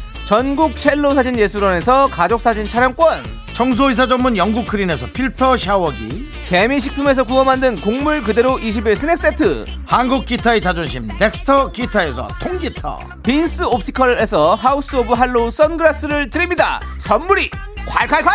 전국 첼로 사진 예술원에서 가족 사진 촬영권 청소이사 전문 영국 크린에서 필터 샤워기. 개미식품에서 구워 만든 곡물 그대로 21 스낵 세트 한국 기타의 자존심 덱스터 기타에서 통기타. 빈스 옵티컬에서 하우스 오브 할로우 선글라스를 드립니다 선물이 콸콸콸.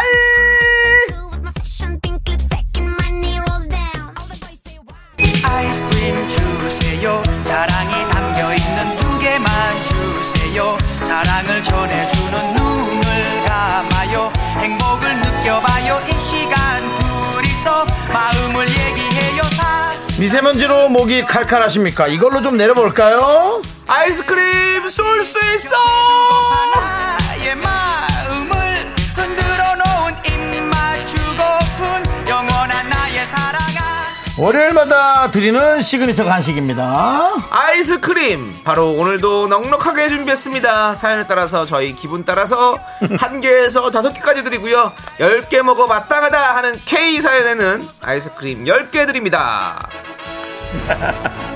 아이스크림 주세요 사랑이 담겨있는 두 개만 주세요. 사랑을 전해주는 눈을 감아요. 행복을 느껴봐요. 이 시간 둘이서 마음을 얘기해요. 사 미세먼지로 목이 칼칼하십니까? 이걸로 좀 내려볼까요? 아이스크림 쏠 수 있어 월요일마다 드리는 시그니처 간식입니다. 아이스크림 바로 오늘도 넉넉하게 준비했습니다 사연에 따라서 저희 기분 따라서 *laughs* 한 개에서 다섯 개까지 드리고요 열 개 먹어 마땅하다 하는 K 사연에는 아이스크림 열 개 드립니다 *laughs*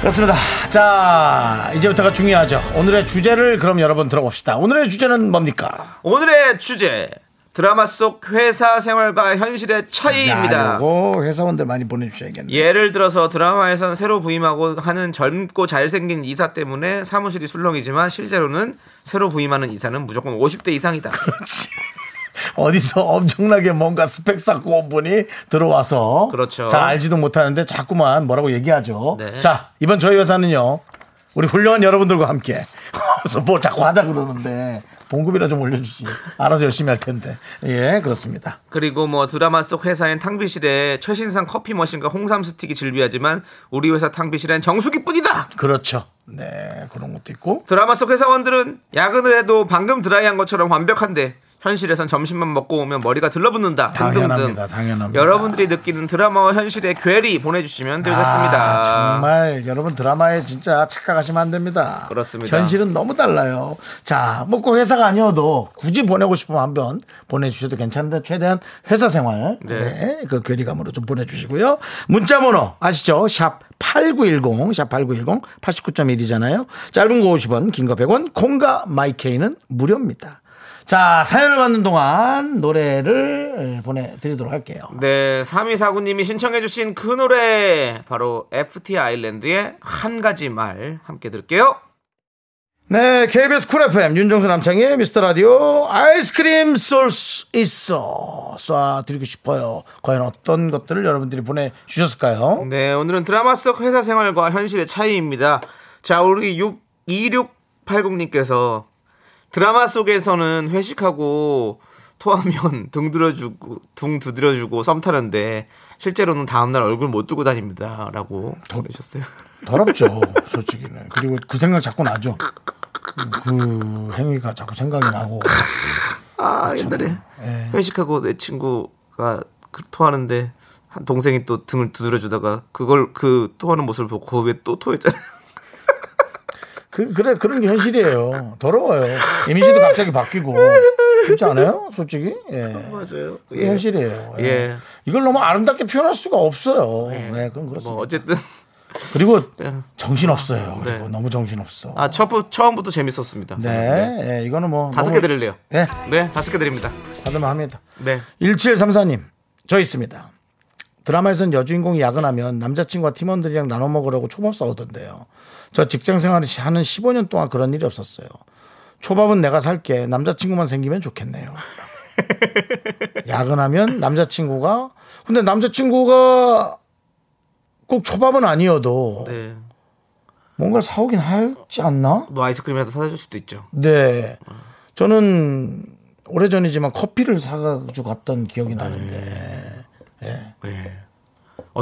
그렇습니다. 자, 이제부터가 중요하죠. 오늘의 주제를 그럼 여러분 들어봅시다. 오늘의 주제는 뭡니까? 오늘의 주제 드라마 속 회사 생활과 현실의 차이입니다 야, 요거 회사원들 많이 보내주셔야겠네. 예를 들어서 드라마에선 새로 부임하고 하는 젊고 잘생긴 이사 때문에 사무실이 술렁이지만 실제로는 새로 부임하는 이사는 무조건 50대 이상이다. *laughs* 어디서 엄청나게 뭔가 스펙 쌓고 온 분이 들어와서 그렇죠. 잘 알지도 못하는데 자꾸만 뭐라고 얘기하죠. 네. 자 이번 저희 회사는요 우리 훌륭한 여러분들과 함께 *laughs* 그래서 뭐 자꾸 하자 그러는데 봉급이라 좀 올려주지 알아서 열심히 할 텐데 예 그렇습니다. 그리고 뭐 드라마 속 회사엔 탕비실에 최신상 커피 머신과 홍삼 스틱이 즐비하지만 우리 회사 탕비실엔 정수기뿐이다. 그렇죠. 네 그런 것도 있고 드라마 속 회사원들은 야근을 해도 방금 드라이한 것처럼 완벽한데 현실에선 점심만 먹고 오면 머리가 들러붙는다. 당연합니다. 당연합니다. 여러분들이 느끼는 드라마와 현실의 괴리 보내주시면 되겠습니다. 아, 정말 여러분 드라마에 진짜 착각하시면 안 됩니다. 그렇습니다. 현실은 너무 달라요. 자, 뭐꼭 회사가 아니어도 굳이 보내고 싶으면 한번 보내주셔도 괜찮은데 최대한 회사 생활 네. 네, 그 괴리감으로 좀 보내주시고요. 문자번호 아시죠? 샵 8910, 샵 8910, 89.1이잖아요. 짧은 거 50원, 긴 거 100원, 콩과 마이케이는 무료입니다. 자, 사연을 받는 동안 노래를 예, 보내드리도록 할게요. 네, 3249님이 신청해주신 그 노래 바로 FT 아일랜드의 한 가지 말 함께 들을게요. 네, KBS 쿨 FM 윤정수 남창희의 미스터 라디오 아이스크림 쏠수 있어 쏴 드리고 싶어요. 과연 어떤 것들을 여러분들이 보내주셨을까요? 네, 오늘은 드라마 속 회사 생활과 현실의 차이입니다. 자, 우리 6, 2680님께서 드라마 속에서는 회식하고 토하면 *laughs* 등 들어주고 등 두드려주고 썸 타는데 실제로는 다음날 얼굴 못 두고 다닙니다. 라고 보내셨어요. 더럽죠, *laughs* 솔직히는. 그리고 그 생각 자꾸 나죠. 그 행위가 자꾸 생각이 나고. 아, 옛날에 예. 회식하고 내 친구가 그 토하는데 한 동생이 또 등을 두드려주다가 그걸 그 토하는 모습을 보고 그 위에 또 토했잖아요. 그, 그래, 그런 게 현실이에요. 더러워요. 이미지도 갑자기 바뀌고. 그렇지 않아요? 솔직히? 예. 맞아요. 그게 현실이에요. 예. 예. 이걸 너무 아름답게 표현할 수가 없어요. 네, 그건 그렇습니다. 뭐 어쨌든 그리고 정신 없어요. 그리고 네. 너무 정신 없어. 아 첫, 처음부터 재밌었습니다. 네, 예, 이거는 뭐 다섯 개 드릴래요. 네, 네, 다섯 개 드립니다. 받을만 합니다. 네. 1734님, 저 있습니다. 드라마에선 여주인공이 야근하면 남자친구와 팀원들이랑 나눠 먹으려고 초밥 싸우던데요. 저 직장 생활을 하는 15년 동안 그런 일이 없었어요. 초밥은 내가 살게. 남자친구만 생기면 좋겠네요. *laughs* 야근하면 남자친구가 근데 남자친구가 꼭 초밥은 아니어도 네. 뭔가를 사오긴 하지 않나? 뭐 아이스크림이라도 사다 줄 수도 있죠. 네. 저는 오래전이지만 커피를 사가지고 갔던 기억이 나는데. 예.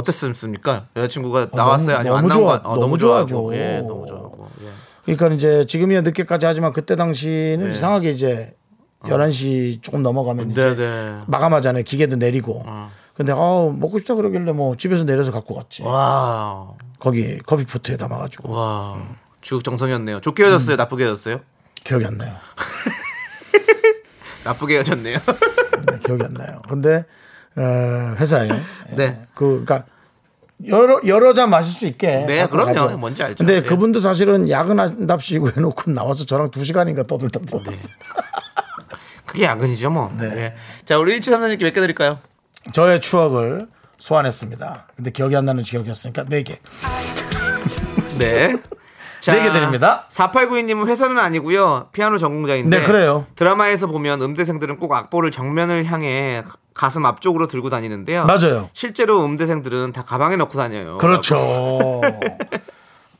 어땠습니까? 여자친구가 나왔어요? 너무- 아니면 안 너무 나온 좋아- 거? 어, 너무 너무 좋아하고. 예, 너무 좋아하고. 예. 그러니까 이제 지금이야 늦게까지 하지만 그때 당시는 네. 이상하게 이제 11시 조금 넘어가면 이제 네, 네. 마감하잖아요. 기계도 내리고. 근데 아 먹고 싶다 그러길래 뭐 집에서 내려서 갖고 갔지. 와, 거기 커피 포트에 담아가지고 와. 주국정성이었네요. 좋게 헤어졌어요? 음. 나쁘게 헤어졌어요? 기억이 안 나요. *laughs* 나쁘게 헤어졌네요. 네, 기억이 안 나요. 근데 어, 회사에 네. 그 그러니까 여러 여러 잔 마실 수 있게 네, 그럼요. 가죠. 뭔지 알죠. 근데 예. 그분도 사실은 야근한답시고 *laughs* 해놓고 나와서 저랑 두 시간인가 떠들다 들어갔어요. 그게 야근이죠, 뭐. 네. 예. 자, 우리 1733님께 몇 개 드릴까요? 저의 추억을 소환했습니다. 근데 기억이 안 나는 지역이었으니까 네 개. 네. 네개 드립니다. 4892님은 회사는 아니고요. 피아노 전공자인데. 네, 그래요. 드라마에서 보면 음대생들은 꼭 악보를 정면을 향해 가슴 앞쪽으로 들고 다니는데요. 맞아요. 실제로 음대생들은 다 가방에 넣고 다녀요. 그렇죠.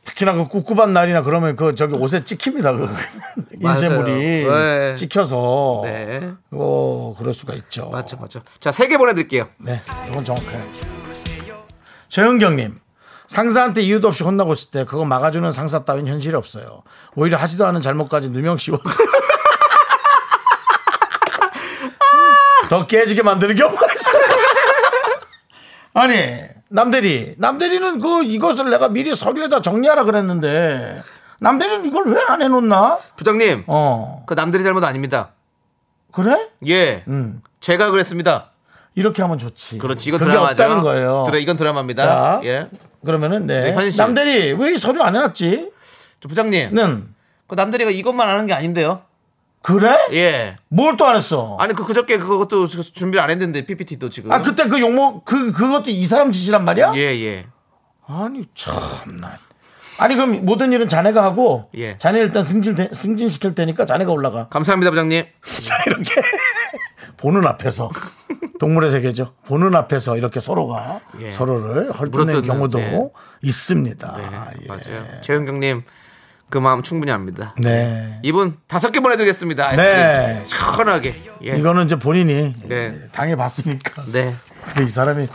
특히나 그 꿉꿉한 날이나 그러면 그 저기 옷에 찍힙니다. 그 *laughs* 인쇄물이 네. 찍혀서 네. 어 그럴 수가 있죠. 맞죠, 맞죠. 자, 세 개 보내드릴게요. 네, 이건 정확해요. 최은경님, 상사한테 이유도 없이 혼나고 있을 때 그거 막아주는 상사 따윈 현실이 없어요. 오히려 하지도 않은 잘못까지 누명 씌워서 *laughs* 더 깨지게 만드는 경우가 있어요. *laughs* 아니, 남대리, 남대리는 그 이것을 내가 미리 서류에다 정리하라 그랬는데 남대리는 이걸 왜 안 해놓나? 부장님, 어, 그 남들이 잘못 아닙니다. 그래? 예. 음, 제가 그랬습니다. 이렇게 하면 좋지. 그렇지, 이건 그게 드라마죠. 없다는 거예요. 드라, 이건 드라마입니다. 자, 예. 그러면은 네, 네, 현실. 남대리 왜이 서류 안 해놨지? 저 부장님, 는 그 남들이가 이것만 아는 게 아닌데요. 그래? 예. 뭘 또 안 했어? 아니 그 그저께 그것도 준비를 안 했는데 PPT도 지금. 아 그때 그 용모 그 그것도 이 사람 짓이란 말이야? 예 예. 아니 참나. 아니 그럼 모든 일은 자네가 하고 예. 자네 일단 승진 승진 시킬 테니까 자네가 올라가. 감사합니다 부장님. *laughs* 자 이렇게 보는 앞에서 동물의 세계죠. 보는 앞에서 이렇게 서로가 예. 서로를 헐뜯는 경우도 네. 있습니다. 네 예. 맞아요. 재은경님 그 마음 충분히 압니다. 네. 이분 다섯 개 보내드리겠습니다. 네. 시원하게. 예. 이거는 이제 본인이 네. 당해봤으니까. 네. 근데 이 사람이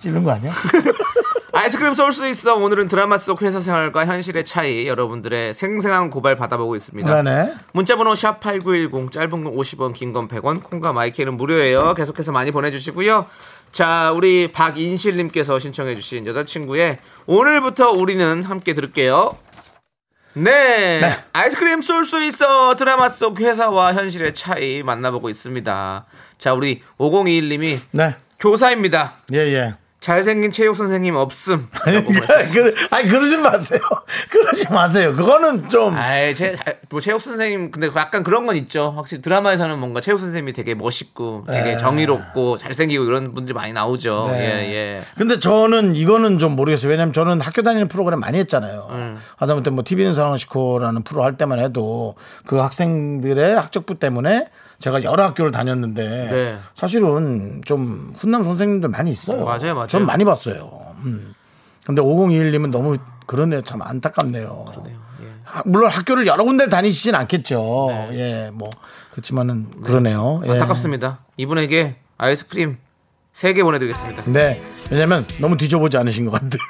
찌른 거 아니야? *laughs* 아이스크림 쏠 수 있어. 오늘은 드라마 속 회사 생활과 현실의 차이 여러분들의 생생한 고발 받아보고 있습니다. 네네. 문자번호 샵 8910 짧은 건 50원 긴 건 100원 콩과 마이크는 무료예요 계속해서 많이 보내주시고요 자 우리 박인실님께서 신청해 주신 여자친구의 오늘부터 우리는 함께 들을게요 네, 네. 아이스크림 쏠 수 있어 드라마 속 회사와 현실의 차이 만나보고 있습니다 자 우리 5021님이 네. 교사입니다 예, 예. 잘생긴 체육 선생님 없음 *laughs* 아니, 그, 아니 그러지 마세요. *laughs* 그러지 마세요. 그거는 좀 아이, 제, 뭐, 체육 선생님, 근데 약간 그런 건 있죠. 확실히 드라마에서는 뭔가 체육 선생님이 되게 멋있고, 되게 네. 정의롭고, 잘생기고 이런 분들이 많이 나오죠. 네. 예, 예. 근데 저는 이거는 좀 모르겠어요. 왜냐면 저는 학교 다니는 프로그램 많이 했잖아요. 음. 하다못해 뭐 TV는 상황시코라는 프로 할 때만 해도 그 학생들의 학적부 때문에 제가 여러 학교를 다녔는데 네. 사실은 좀 훈남 선생님들 많이 있어요. 맞아요, 맞아요. 전 많이 봤어요. 음. 근데 5021님은 너무 그러네요. 참 안타깝네요. 예. 하- 물론 학교를 여러 군데를 다니시진 않겠죠. 네. 예, 뭐 그렇지만은 그러네요. 예. 안타깝습니다. 이분에게 아이스크림 3개 보내드리겠습니다. 네. 왜냐면 너무 뒤져보지 않으신 것 같아요.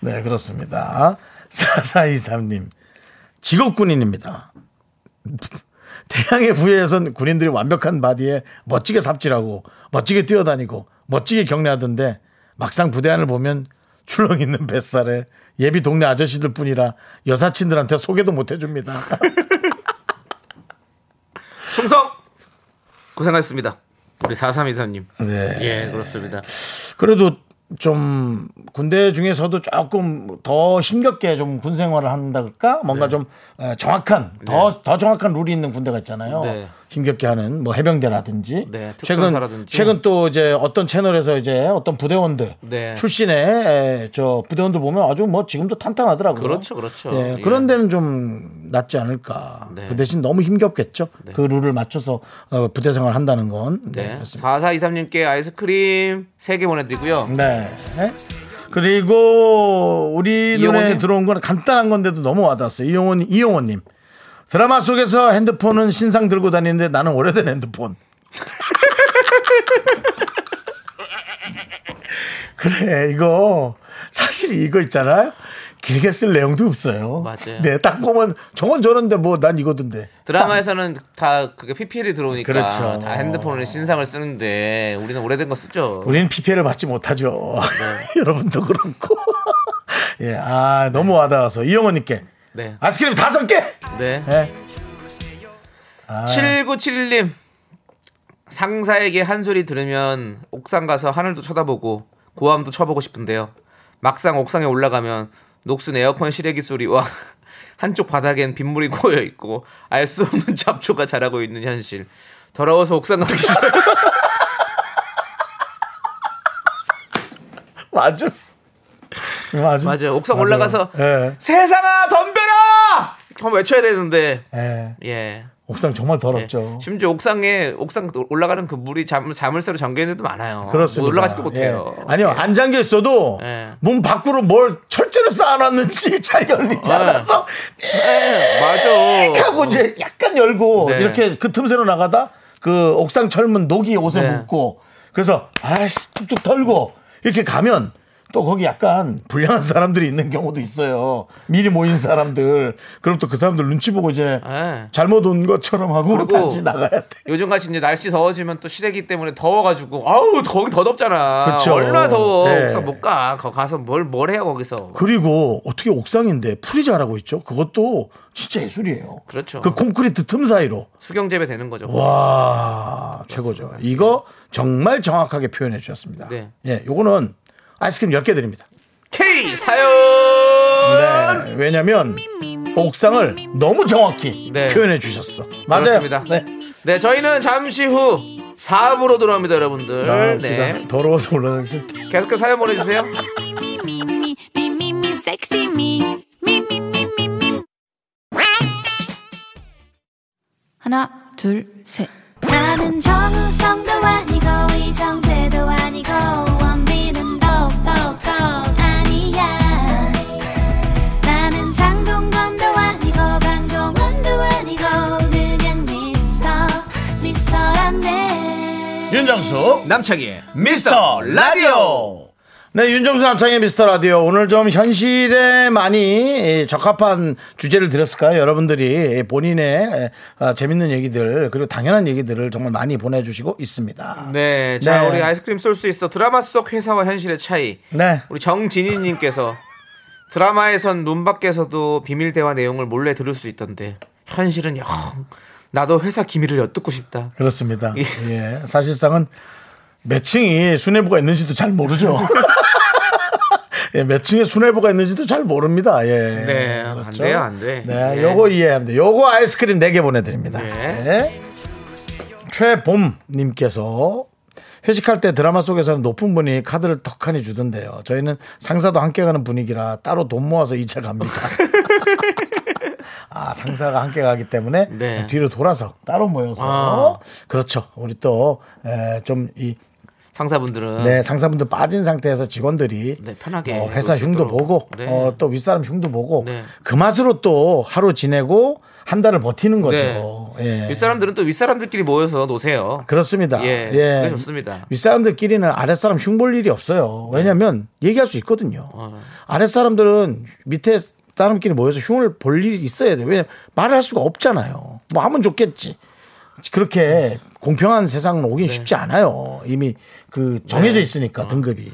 네, *laughs* 그렇습니다. 4423님. 직업군인입니다. 태양의 부여에선 군인들이 완벽한 바디에 멋지게 삽질하고 멋지게 뛰어다니고 멋지게 격려하던데 막상 부대 안을 보면 출렁 있는 뱃살에 예비 동네 아저씨들 뿐이라 여사친들한테 소개도 못 해줍니다. *laughs* 충성! 고생하셨습니다. 우리 4323님. 네. 예, 그렇습니다. 그래도 좀 군대 중에서도 조금 더 힘겹게 좀 군 생활을 한다랄까 뭔가 좀 에, 정확한 더더 정확한 룰이 있는 군대가 있잖아요. 네. 힘겹게 하는 뭐 해병대라든지 네, 최근. 최근 또 이제 어떤 채널에서 이제 어떤 부대원들 네. 출신의 에, 저 부대원들 보면 아주 뭐 지금도 탄탄하더라고요. 그렇죠, 그렇죠. 예, 예. 그런 데는 좀 낫지 않을까. 네. 그 대신 너무 힘겹겠죠. 그 룰을 맞춰서 어, 부대 생활 한다는 건. 네. 네. 그렇습니다. 4423님께 아이스크림 3개 보내드리고요. 네. 그리고 우리 눈에 이용호님. 들어온 건 간단한 건데도 너무 와닿았어요. 이용원 이용호님 드라마 속에서 핸드폰은 신상 들고 다니는데 나는 오래된 핸드폰. *laughs* 그래 이거 사실 이거 있잖아요. 길게 쓸 내용도 없어요. 맞아요. 네, 딱 보면 저건 저런데 뭐 난 이거던데. 드라마에서는 다 그게 PPL이 들어오니까 그렇죠. 다 핸드폰을 신상을 쓰는데 우리는 오래된 거 쓰죠. 우리는 PPL을 받지 못하죠. 네. *laughs* 여러분도 그렇고. *laughs* 예, 아 너무 와닿아서 이영호님께 네. 아이스크림 다섯 개. 네. 예. 7971님 상사에게 한 소리 들으면 옥상 가서 하늘도 쳐다보고 고함도 쳐보고 싶은데요. 막상 옥상에 올라가면 녹슨 에어컨 실외기 소리와 *laughs* 한쪽 바닥엔 빗물이 고여 있고 알 수 없는 잡초가 자라고 있는 현실. 더러워서 옥상 가기 싫어요. *laughs* 맞아. 맞아. 맞아요. 옥상 맞아요. 올라가서 예. 세상아 덤벼라! 한번 외쳐야 되는데 예. 예. 옥상 정말 예. 더럽죠. 심지어 옥상에 옥상 올라가는 그 물이 자물, 자물쇠로 잠겨 있는 데도 많아요. 그렇습니다. 올라가지도 못해요. 예. 아니요, 예. 안 잠겨 있어도 예. 문 밖으로 뭘 철제를 쌓아놨는지 *laughs* 잘 열리지 예. 않아서 맞아. 하고 이제 약간 열고 네. 이렇게 그 틈새로 나가다 그 옥상 철문 녹이 옷에 네. 묻고 그래서 아이씨 툭툭 털고 이렇게 가면 또 거기 약간 불량한 사람들이 있는 경우도 있어요. 미리 모인 사람들. 그럼 또 그 사람들 눈치 보고 이제 예. 잘못 온 것처럼 하고 다시 나가야 돼. 요즘 같이 이제 날씨 더워지면 또 실외기 때문에 더워가지고 아우 거기 더 덥잖아. 그쵸. 얼마나 더워. 네. 옥상 못 가. 거 가서 뭘 뭘 해요 거기서. 그리고 어떻게 옥상인데 풀이 자라고 있죠? 그것도 진짜 예술이에요. 그렇죠. 그 콘크리트 틈 사이로. 수경 재배 되는 거죠. 와, 최고죠. 이거 정말 정확하게 표현해 주셨습니다. 네. 예, 요거는 아이스크림 10개 드립니다. K 사연. 네. 왜냐면 옥상을 너무 정확히 네. 표현해 주셨어. 맞아요. 그렇습니다. 네. 네, 저희는 잠시 후 4부로 돌아옵니다, 여러분들. 아, 네. 더러워서 올라가기 싫다. 계속해서 사연 보내주세요. 하나, 둘, 셋. 나는 정우성 윤정수 남창희의 미스터 라디오. 네, 윤정수 남창의 미스터 라디오. 오늘 좀 현실에 많이 적합한 주제를 드렸을까요? 여러분들이 본인의 아, 재밌는 얘기들, 그리고 당연한 얘기들을 정말 많이 보내주시고 있습니다. 네, 자 네. 우리 아이스크림 쏠 수 있어 드라마 속 회사와 현실의 차이. 네. 우리 정진희님께서 *laughs* 드라마에선 눈 밖에서도 비밀 대화 내용을 몰래 들을 수 있던데 현실은 영 나도 회사 기밀을 엿듣고 싶다. 그렇습니다. 예. 예. 사실상은 몇 층이 수뇌부가 있는지도 잘 모르죠. *laughs* 예, 몇 층에 수뇌부가 있는지도 잘 모릅니다. 예. 네, 안 돼요, 안 돼. 네, 네. 요거 이해합니다. 요거 아이스크림 4개 보내드립니다. 네. 네. 최봄님께서 회식할 때 드라마 속에서는 높은 분이 카드를 턱하니 주던데요. 저희는 상사도 함께 가는 분위기라 따로 돈 모아서 2차 갑니다. *laughs* 아, 상사가 함께 가기 때문에 네. 뒤로 돌아서 따로 모여서 아. 그렇죠. 우리 또좀이 상사분들은 네, 상사분들 빠진 상태에서 직원들이 네, 편하게 어, 회사 흉도. 보고 네. 어, 또 윗사람 흉도 보고 네. 그 맛으로 또 하루 지내고 한 달을 버티는 거죠. 네. 예. 윗사람들은 또 윗사람들끼리 모여서 노세요. 그렇습니다. 예, 예. 좋습니다. 윗사람들끼리는 아랫사람 흉 볼 일이 없어요. 왜냐하면 얘기할 수 있거든요. 어. 아랫사람들은 밑에 사람끼리 모여서 흉을 볼 일이 있어야 돼요. 왜 말을 할 수가 없잖아요. 뭐 하면 좋겠지. 그렇게 공평한 세상은 오긴 네. 쉽지 않아요. 이미 그 정해져 있으니까 등급이.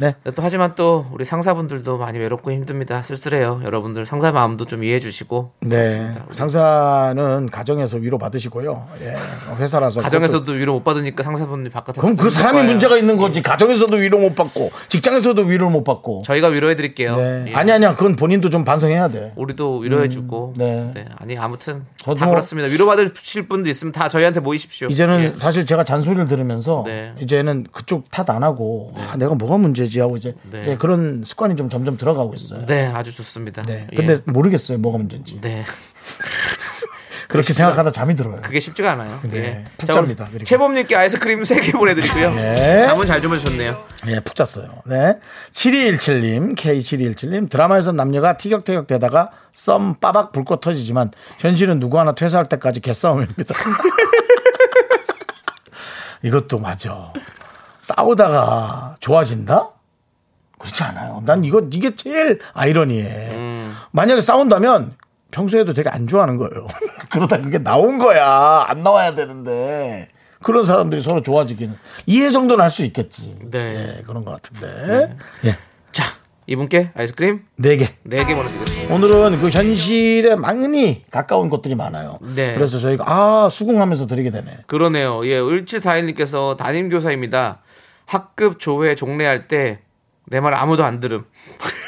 네. 또 하지만 또 우리 상사분들도 많이 외롭고 힘듭니다. 쓸쓸해요. 여러분들 상사 마음도 좀 이해해 주시고 네. 그렇습니다. 상사는 가정에서 위로 받으시고요. 예. 회사라서. 가정에서도 위로 못 받으니까 상사분들이 바깥에서 그럼 그 사람이 거예요. 문제가 있는 거지. 가정에서도 위로 못 받고, 직장에서도 위로를 못 받고. 저희가 위로해 드릴게요. 네. 예. 아니 아니야. 그건 본인도 좀 반성해야 돼. 우리도 위로해 주고 네. 네. 아니 아무튼 다 그렇습니다. 위로 받으실 분도 있으면 다 저희한테 모이십시오. 이제는 예. 사실 제가 잔소리를 들으면서 네. 이제는 그쪽 탓 안 하고 아, 내가 뭐가 문제지 하고 이제, 네. 이제 그런 습관이 좀 점점 들어가고 있어요. 네, 아주 좋습니다. 네. 예. 근데 모르겠어요. 뭐가 문제인지. 네. *laughs* 그렇게 생각하다 잠이 들어요. 그게 쉽지가 않아요. 네, 예. 푹 자, 잡니다. 채범님께 아이스크림 3개 보내드리고요. *laughs* 예. 잠은 잘 주무셨네요. 예, 푹 잤어요. 네. 7217님, K7217님, 드라마에서 남녀가 티격태격 되다가 썸 빠박 불꽃 터지지만 현실은 누구 하나 퇴사할 때까지 개싸움입니다. *laughs* 이것도 맞아. 싸우다가 좋아진다? 그렇지 않아요. 난 이거, 이게 제일 아이러니해. 만약에 싸운다면 평소에도 되게 안 좋아하는 거예요. *laughs* 그러다 그게 나온 거야. 안 나와야 되는데. 그런 사람들이 서로 좋아지기는. 이해 정도는 할수 있겠지. 네. 예, 그런 것 같은데. 예. 자, 이분께 아이스크림 네 개. 4개 보내드리겠습니다. 오늘은 그 현실에 많이 가까운 것들이 많아요. 네. 그래서 저희가 아 수긍하면서 드리게 되네. 그러네요. 예, 1741님께서 담임교사입니다. 학급 조회 종례할 때 내 말 아무도 안 들음. *laughs*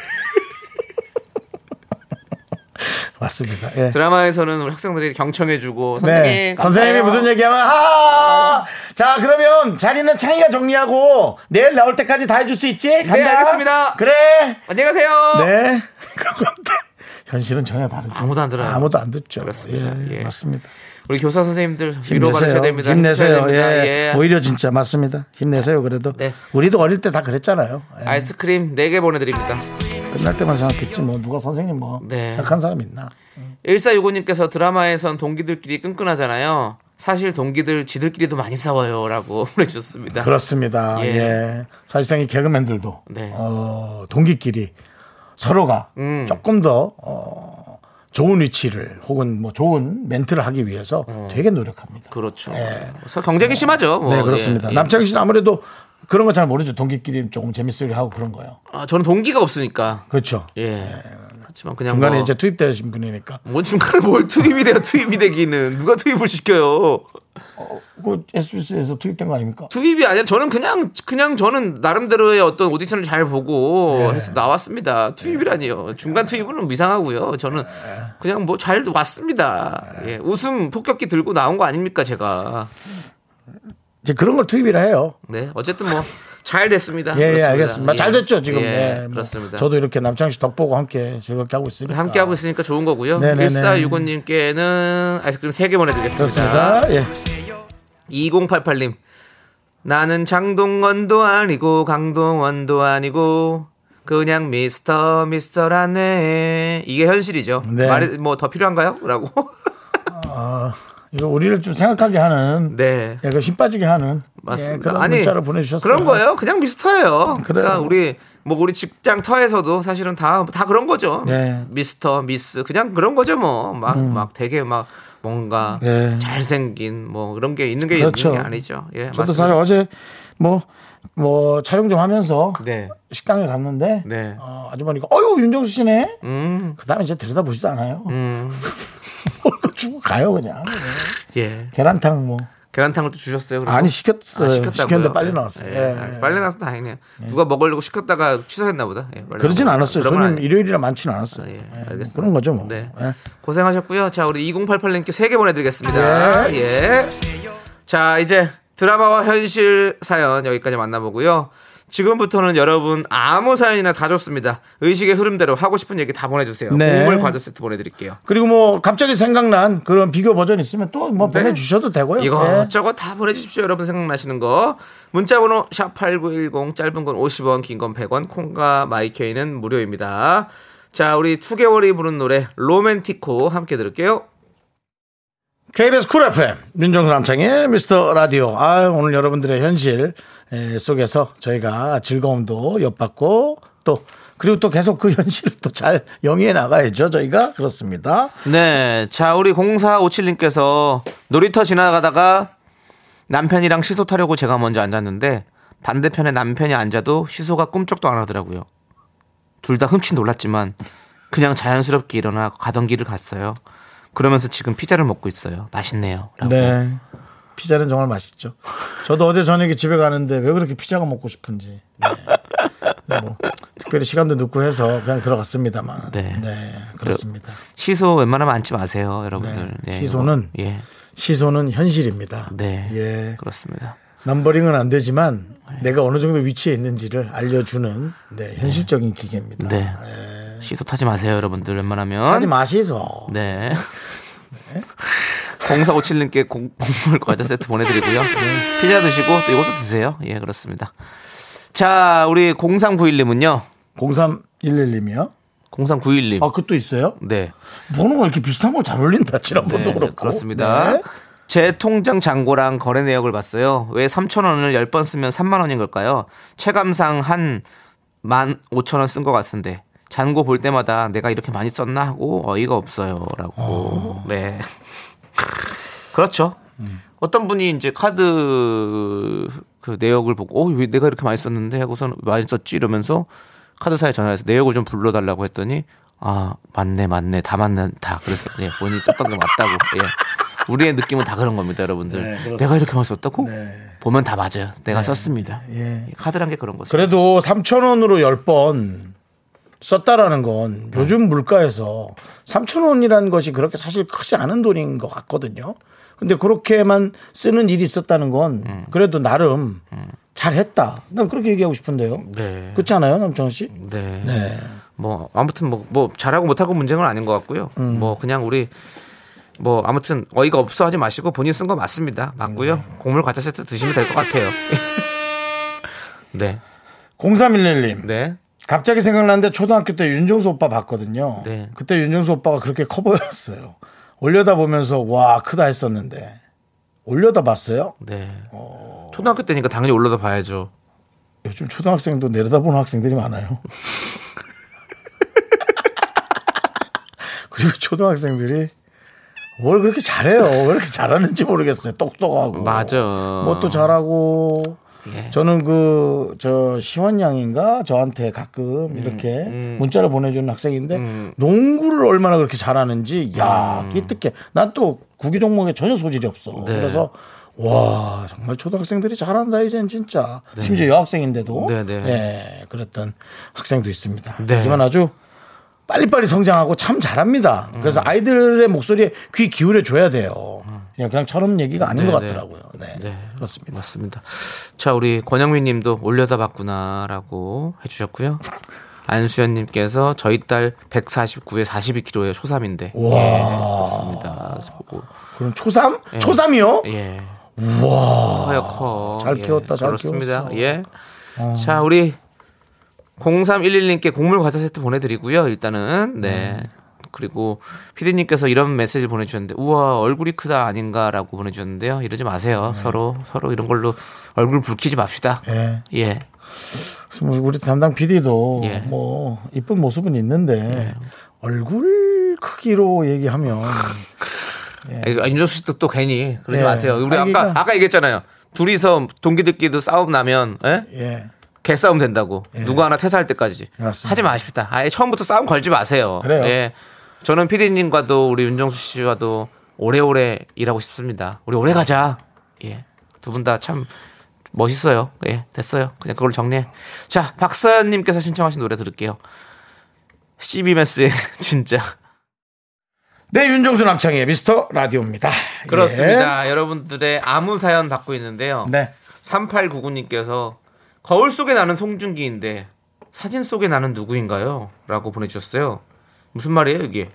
맞습니다. 예. 드라마에서는 우리 학생들이 경청해주고 네. 선생님 선생님이 감사해요. 무슨 얘기하면 하. 자 그러면 자리는 창희가 정리하고 내일 나올 때까지 다 해줄 수 있지? 간다. 네, 알겠습니다. 그래. 안녕히 가세요. 네. *laughs* 현실은 전혀 다르죠. 아무도 안 들어요. 아무도 안 듣죠. 그렇습니다. 예, 예. 맞습니다. 우리 교사 선생님들 위로 받으셔야. 됩니다. 힘내세요. 됩니다. 예. 예. 오히려 진짜 맞습니다. 힘내세요. 그래도 네. 우리도 어릴 때 다 그랬잖아요. 예. 아이스크림 4개 보내드립니다. 끝날 때만 생각했지 뭐 누가 선생님 뭐 네. 착한 사람 있나? 1465님께서 드라마에선 동기들끼리 끈끈하잖아요. 사실 동기들 지들끼리도 많이 싸워요라고 *laughs* 보내주셨습니다. 그렇습니다. 예. 예. 사실상 이 개그맨들도 네. 어, 동기끼리 서로가 음. 조금 더 어, 좋은 위치를 혹은 뭐 좋은 멘트를 하기 위해서 되게 노력합니다. 그렇죠. 그래서 경쟁이 심하죠. 뭐. 네, 그렇습니다. 예, 예. 남창희 씨는 아무래도 그런 거 잘 모르죠. 동기끼리 조금 재밌으게 하고 그런 거요. 아, 저는 동기가 없으니까. 그렇죠. 예. 그렇지만 그냥 중간에 뭐, 이제 투입되신 분이니까. 뭐 중간에 뭘 투입이 돼요? 투입이 되기는 누가 투입을 시켜요? 그 SBS에서 투입된 거 아닙니까? 투입이 아니라 저는 그냥 그냥 저는 나름대로의 어떤 오디션을 잘 보고 네. 해서 나왔습니다. 투입이라니요. 중간 투입은 이상하고요. 저는 그냥 뭐 잘 왔습니다. 예. 웃음 폭격기 들고 나온 거 아닙니까 제가. 이제 그런 걸 투입이라 해요. 네. 어쨌든 뭐 잘 됐습니다. 예, 예. 알겠습니다. 예. 잘 됐죠, 지금. 예, 네, 뭐 그렇습니다. 저도 이렇게 남창희 씨 덕보고 함께 즐겁게 하고 있으니까. 함께 하고 있으니까 좋은 거고요. 네네네. 1465님께는 아이스크림 3개 보내드리겠습니다. 그렇습니다. 예. 2088님. 나는 장동건도 아니고 강동원도 아니고 그냥 미스터 미스터라네. 이게 현실이죠. 네. 말이 뭐 더 필요한가요? 라고. 이거 우리를 좀 생각하게 하는 네. 예, 그힘 빠지게 하는 맞습니다. 예, 그런 아니, 문자를 보내주셨어요. 그런 거예요. 그냥 미스터예요. 그래요. 그러니까 우리 뭐 우리 직장 터에서도 사실은 다 다 그런 거죠. 네. 미스터 미스 그냥 그런 거죠 뭐. 막막 되게 막 뭔가 네. 잘생긴 뭐 그런 게 있는 게 그렇죠. 있는 게 아니죠. 예. 저도 맞습니다. 사실 어제 뭐, 뭐 촬영 좀 하면서 네. 식당에 갔는데 네. 어, 아주머니가 어유 윤정수 씨네. 음. 그다음에 이제 들여다보지도 않아요. 음. *laughs* *laughs* 주고 가요 그냥. 예. 계란탕 뭐 계란탕을 또 주셨어요. 그리고? 아니 시켰어요. 아? 시켰는데 빨리 예. 나왔어요. 예. 예. 아, 빨리 나와서 다행이네요. 누가 먹으려고 시켰다가 취소했나 보다. 예, 그러진. 않았어요. 아니- 일요일이라 많지는 않았어요. 예, 예, 알겠습니다. 그런 거죠 뭐. 네. 예. 고생하셨고요. 자, 우리 2088님께 3개 보내드리겠습니다. 예. 자, 이제 드라마와 현실 사연 여기까지 만나보고요. 지금부터는 여러분 아무 사연이나 다 좋습니다. 의식의 흐름대로 하고 싶은 얘기 다 보내주세요. 네. 곡물 과자 세트 보내드릴게요. 그리고 뭐 갑자기 생각난 그런 비교 버전 있으면 또 뭐 네. 보내주셔도 되고요. 예. 이것저것 다 보내주십시오. 여러분 생각나시는 거. 문자번호 샵8910 짧은 건 50원 긴 건 100원 콩과 마이케이는 무료입니다. 자 우리 투개월이 부른 노래 로맨티코 함께 들을게요. KBS 쿨 FM 윤정수 남창희의 미스터 라디오. 아 오늘 여러분들의 현실 에, 속에서 저희가 즐거움도 엿받고 또 그리고 또 계속 그 *laughs* 현실을 또 잘 영위해 나가야죠. 저희가 그렇습니다. 네. 자 우리 0457님께서 놀이터 지나가다가 남편이랑 시소 타려고 제가 먼저 앉았는데 반대편에 남편이 앉아도 시소가 꿈쩍도 안 하더라고요. 둘 다 흠칫 놀랐지만 그냥 자연스럽게 일어나 가던 길을 갔어요. 그러면서 지금 피자를 먹고 있어요. 맛있네요. 라고. 네. 피자는 정말 맛있죠. 저도 어제 저녁에 집에 가는데 왜 그렇게 피자가 먹고 싶은지. 네. 네, 뭐, 특별히 시간도 늦고 해서 그냥 들어갔습니다만. 네. 네. 그렇습니다. 시소 웬만하면 앉지 마세요, 여러분들. 네. 예, 시소는 예, 시소는 현실입니다. 네, 예. 그렇습니다. 넘버링은 안 되지만 내가 어느 정도 위치에 있는지를 알려주는 네, 현실적인 기계입니다. 네, 시소 타지 마세요, 여러분들. 웬만하면 하지 마시소. 네. *laughs* 0457님께 곡물 과자 세트 보내드리고요. 피자 드시고 또 이것도 드세요. 예, 그렇습니다. 자, 우리 0391님은요. 0311님이요? 0391님. 아, 그것도 있어요? 네. 번호가 이렇게 비슷한 걸잘 어울린다. 지난번도 네, 그렇고. 그렇습니다. 네. 제 통장 잔고랑 거래 내역을 봤어요. 왜 3,000원을 10번 쓰면 3만 원인 걸까요? 체감상 한 15,000원 쓴 것 같은데. 잔고 볼 때마다 내가 이렇게 많이 썼나 하고 어이가 없어요. 라고. 네. 그렇죠. 어떤 분이 이제 카드 그 내역을 보고, 어, 왜 내가 이렇게 많이 썼는데 하고서는 많이 썼지 이러면서 카드사에 전화해서 내역을 좀 불러달라고 했더니, 아, 맞네, 맞네, 다 맞네, 다 그랬어요. 예, 본인이 썼던 게 맞다고. 예. 우리의 느낌은 다 그런 겁니다, 여러분들. 네. 내가 이렇게 많이 썼다고? 네. 보면 다 맞아요. 내가 썼습니다. 예. 카드란 게 그런 거죠. 그래도 3,000원으로 10번 썼다라는 건 요즘 물가에서 3,000원이라는 것이 그렇게 사실 크지 않은 돈인 것 같거든요. 근데 그렇게만 쓰는 일이 있었다는 건 음. 그래도 나름 잘했다. 난 그렇게 얘기하고 싶은데요. 네. 그렇지 않아요, 남창 씨? 네. 네. 뭐 아무튼 뭐, 뭐 잘하고 못하고 문제는 아닌 것 같고요. 음. 뭐 그냥 우리 뭐 아무튼 어이가 없어 하지 마시고 본인 쓴 거 맞습니다. 맞고요. 네. 곡물 과자 세트 드시면 될 것 같아요. *laughs* 네. 0311님. 네. 갑자기 생각났는데 초등학교 때 윤정수 오빠 봤거든요. 네. 그때 윤정수 오빠가 그렇게 커 보였어요. 올려다 보면서 와 크다 했었는데 올려다 봤어요? 네. 어. 초등학교 때니까 당연히 올라다 봐야죠. 요즘 초등학생도 내려다보는 학생들이 많아요. *laughs* 그리고 초등학생들이 뭘 그렇게 잘해요? 왜 이렇게 잘하는지 모르겠어요. 똑똑하고. 맞아. 뭣도 잘하고. 예. 저는 그, 저, 시원 양인가? 저한테 가끔 음, 이렇게 문자를 보내주는 학생인데, 농구를 얼마나 그렇게 잘하는지, 야 기특해. 난 또 구기 종목에 전혀 소질이 없어. 음. 네. 그래서, 와, 정말 초등학생들이 잘한다, 이젠 진짜. 심지어 여학생인데도. 네, 네. 예, 그랬던 학생도 있습니다. 네. 하지만 아주 빨리빨리 성장하고 참 잘합니다. 음. 그래서 아이들의 목소리에 귀 기울여 줘야 돼요. 그냥 그냥 처럼 얘기가 아닌 네, 것 네. 같더라고요. 네. 네. 그렇습니다. 맞습니다. 자, 우리 권영민 님도 올려다 봤구나라고 해주셨고요. *laughs* 안수현 님께서 저희 딸 149에 42kg의 초3인데. 와. 예, 그렇습니다. 그럼 초삼? 초삼이요? 예. 와. 커요, 커. 잘 예, 키웠다, 잘 그렇습니다. 키웠어. 어. 예. 자, 우리 0311님께 곡물 과자 세트 보내드리고요. 일단은 네. 그리고 피디님께서 이런 메시지 보내주셨는데 우와 얼굴이 크다 아닌가라고 보내주셨는데요. 이러지 마세요. 네. 서로 서로 이런 걸로 얼굴 붉히지 맙시다. 예. 예. 그래서 우리 담당 PD도 예. 뭐 이쁜 모습은 있는데 얼굴 크기로 얘기하면 아, 윤정수 씨도 또 괜히 그러지 예. 마세요. 우리 아까 아까 얘기했잖아요. 둘이서 동기들끼리도 싸움 나면 예? 예. 개싸움 된다고. 누구 하나 퇴사할 때까지. 맞습니다. 하지 마십시다. 아예 처음부터 싸움 걸지 마세요. 그래요. 예. 저는 피디님과도 우리 윤정수 씨와도 오래오래 일하고 싶습니다. 우리 오래 가자. 예. 두 분 다 참 멋있어요. 예. 됐어요. 그냥 그걸 정리해. 자, 박서연 님께서 신청하신 노래 들을게요. CB메스의 *laughs* 진짜. 네, 윤정수 남창의 미스터 라디오입니다. 그렇습니다. 여러분들의 아무 사연 받고 있는데요. 예. 네. 3899님께서 거울 속에 나는 송중기인데 사진 속에 나는 누구인가요? 라고 보내주셨어요. 무슨 말이에요, 이게?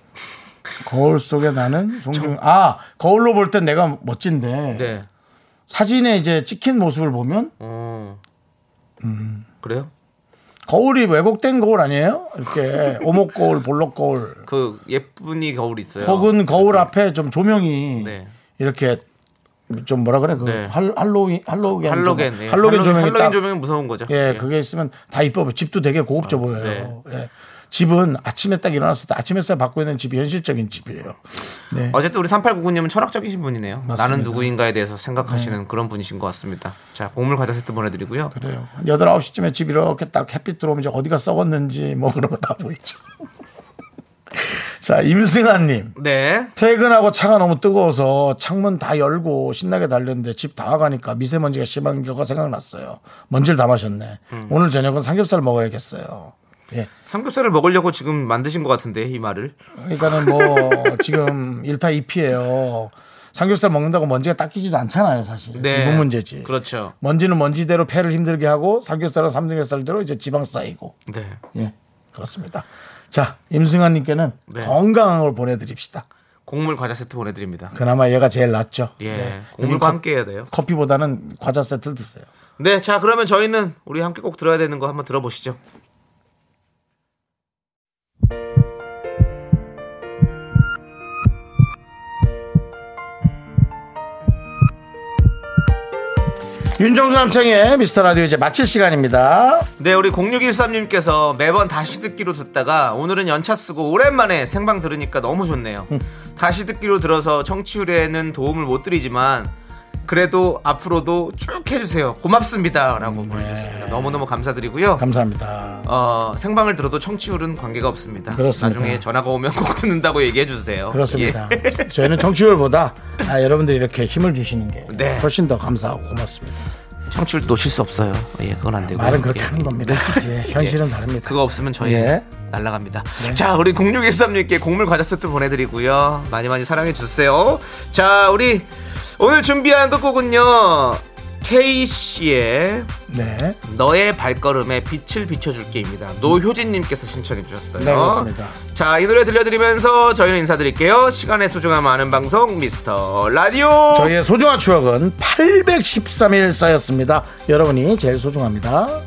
거울 속에 나는 *laughs* 송중 아, 거울로 볼 땐 내가 멋진데 네. 사진에 이제 찍힌 모습을 보면 어. 음. 그래요? 거울이 왜곡된 거울 아니에요? 이렇게 *laughs* 오목 거울, 볼록 거울. 그 예쁜이 거울 있어요. 혹은 거울 앞에 좀 조명이 네. 이렇게 좀 뭐라 그래 그 네. 할, 할로윈 할로겐 할로겐. 조명. 예. 할로겐 조명이 할로겐 딱 조명은 무서운 거죠. 예, 그게 있으면 다 이뻐 보여. 집도 되게 고급져 보여요. 예. 집은 아침에 딱 일어났을 때 아침 햇살 받고 있는 집이 현실적인 집이에요. 네. 어쨌든 우리 3899님은 철학적이신 분이네요. 맞습니다. 나는 누구인가에 대해서 생각하시는 그런 분이신 것 같습니다. 자, 곡물 과자 세트 보내드리고요. 그래요. 한 8, 9시쯤에 집 이렇게 딱 햇빛 들어오면 이제 어디가 썩었는지 뭐 그런 거 다 보이죠. 자, 임승환님. 네. 퇴근하고 차가 너무 뜨거워서 창문 다 열고 신나게 달렸는데 집다 가니까 미세먼지가 심한 경우가 생각났어요. 먼지를 다 마셨네. 음. 오늘 저녁은 삼겹살 먹어야겠어요. 예. 삼겹살을 먹으려고 지금 만드신 것 같은데, 이 말을. 그러니까는 뭐 *laughs* 지금 일타 이피예요. 삼겹살 먹는다고 먼지가 닦이지도 않잖아요, 사실. 네. 이건 문제지. 그렇죠. 먼지는 먼지대로 폐를 힘들게 하고 삼겹살은 삼겹살대로 이제 지방 쌓이고. 네. 예, 그렇습니다. 자, 임승환님께는 네. 건강한 걸 보내드립시다. 곡물 과자 세트 보내드립니다. 그나마 얘가 제일 낫죠. 예, 네. 곡물과 함께 해야 돼요. 커, 커피보다는 과자 세트를 드세요. 네, 자 그러면 저희는 우리 함께 꼭 들어야 되는 거 한번 들어보시죠. 윤정수 남창의 미스터 라디오 이제 마칠 시간입니다. 네, 우리 0613님께서 매번 다시 듣기로 듣다가 오늘은 연차 쓰고 오랜만에 생방 들으니까 너무 좋네요. 다시 듣기로 들어서 청취율에는 도움을 못 드리지만 그래도 앞으로도 쭉 해주세요. 고맙습니다. 라고 보내주셨습니다. 너무너무 감사드리고요. 감사합니다. 어, 생방을 들어도 청취율은 관계가 없습니다. 그렇습니다. 나중에 전화가 오면 꼭 듣는다고 얘기해 주세요. 그렇습니다. 예. *laughs* 저희는 정치율보다 아, 여러분들이 이렇게 힘을 주시는 게 네. 훨씬 더 감사하고 고맙습니다. 청취율 놓칠 수 없어요. 예, 그건 안 되고. 말은 그렇게 예. 하는 겁니다. *laughs* 예, 현실은 다릅니다. 그거 없으면 저희 예. 날라갑니다. 자, 우리 0613님께 곡물 과자 세트 보내드리고요. 많이 많이 사랑해 주세요. 자, 우리 오늘 준비한 끝곡은요. K씨의 네. 너의 발걸음에 빛을 비춰줄게입니다. 노효진님께서 신청해 주셨어요. 네, 그렇습니다. 자, 이 노래 들려드리면서 저희는 인사드릴게요. 시간의 소중함 아는 방송 미스터 라디오. 저희의 소중한 추억은 813일 쌓였습니다. 여러분이 제일 소중합니다.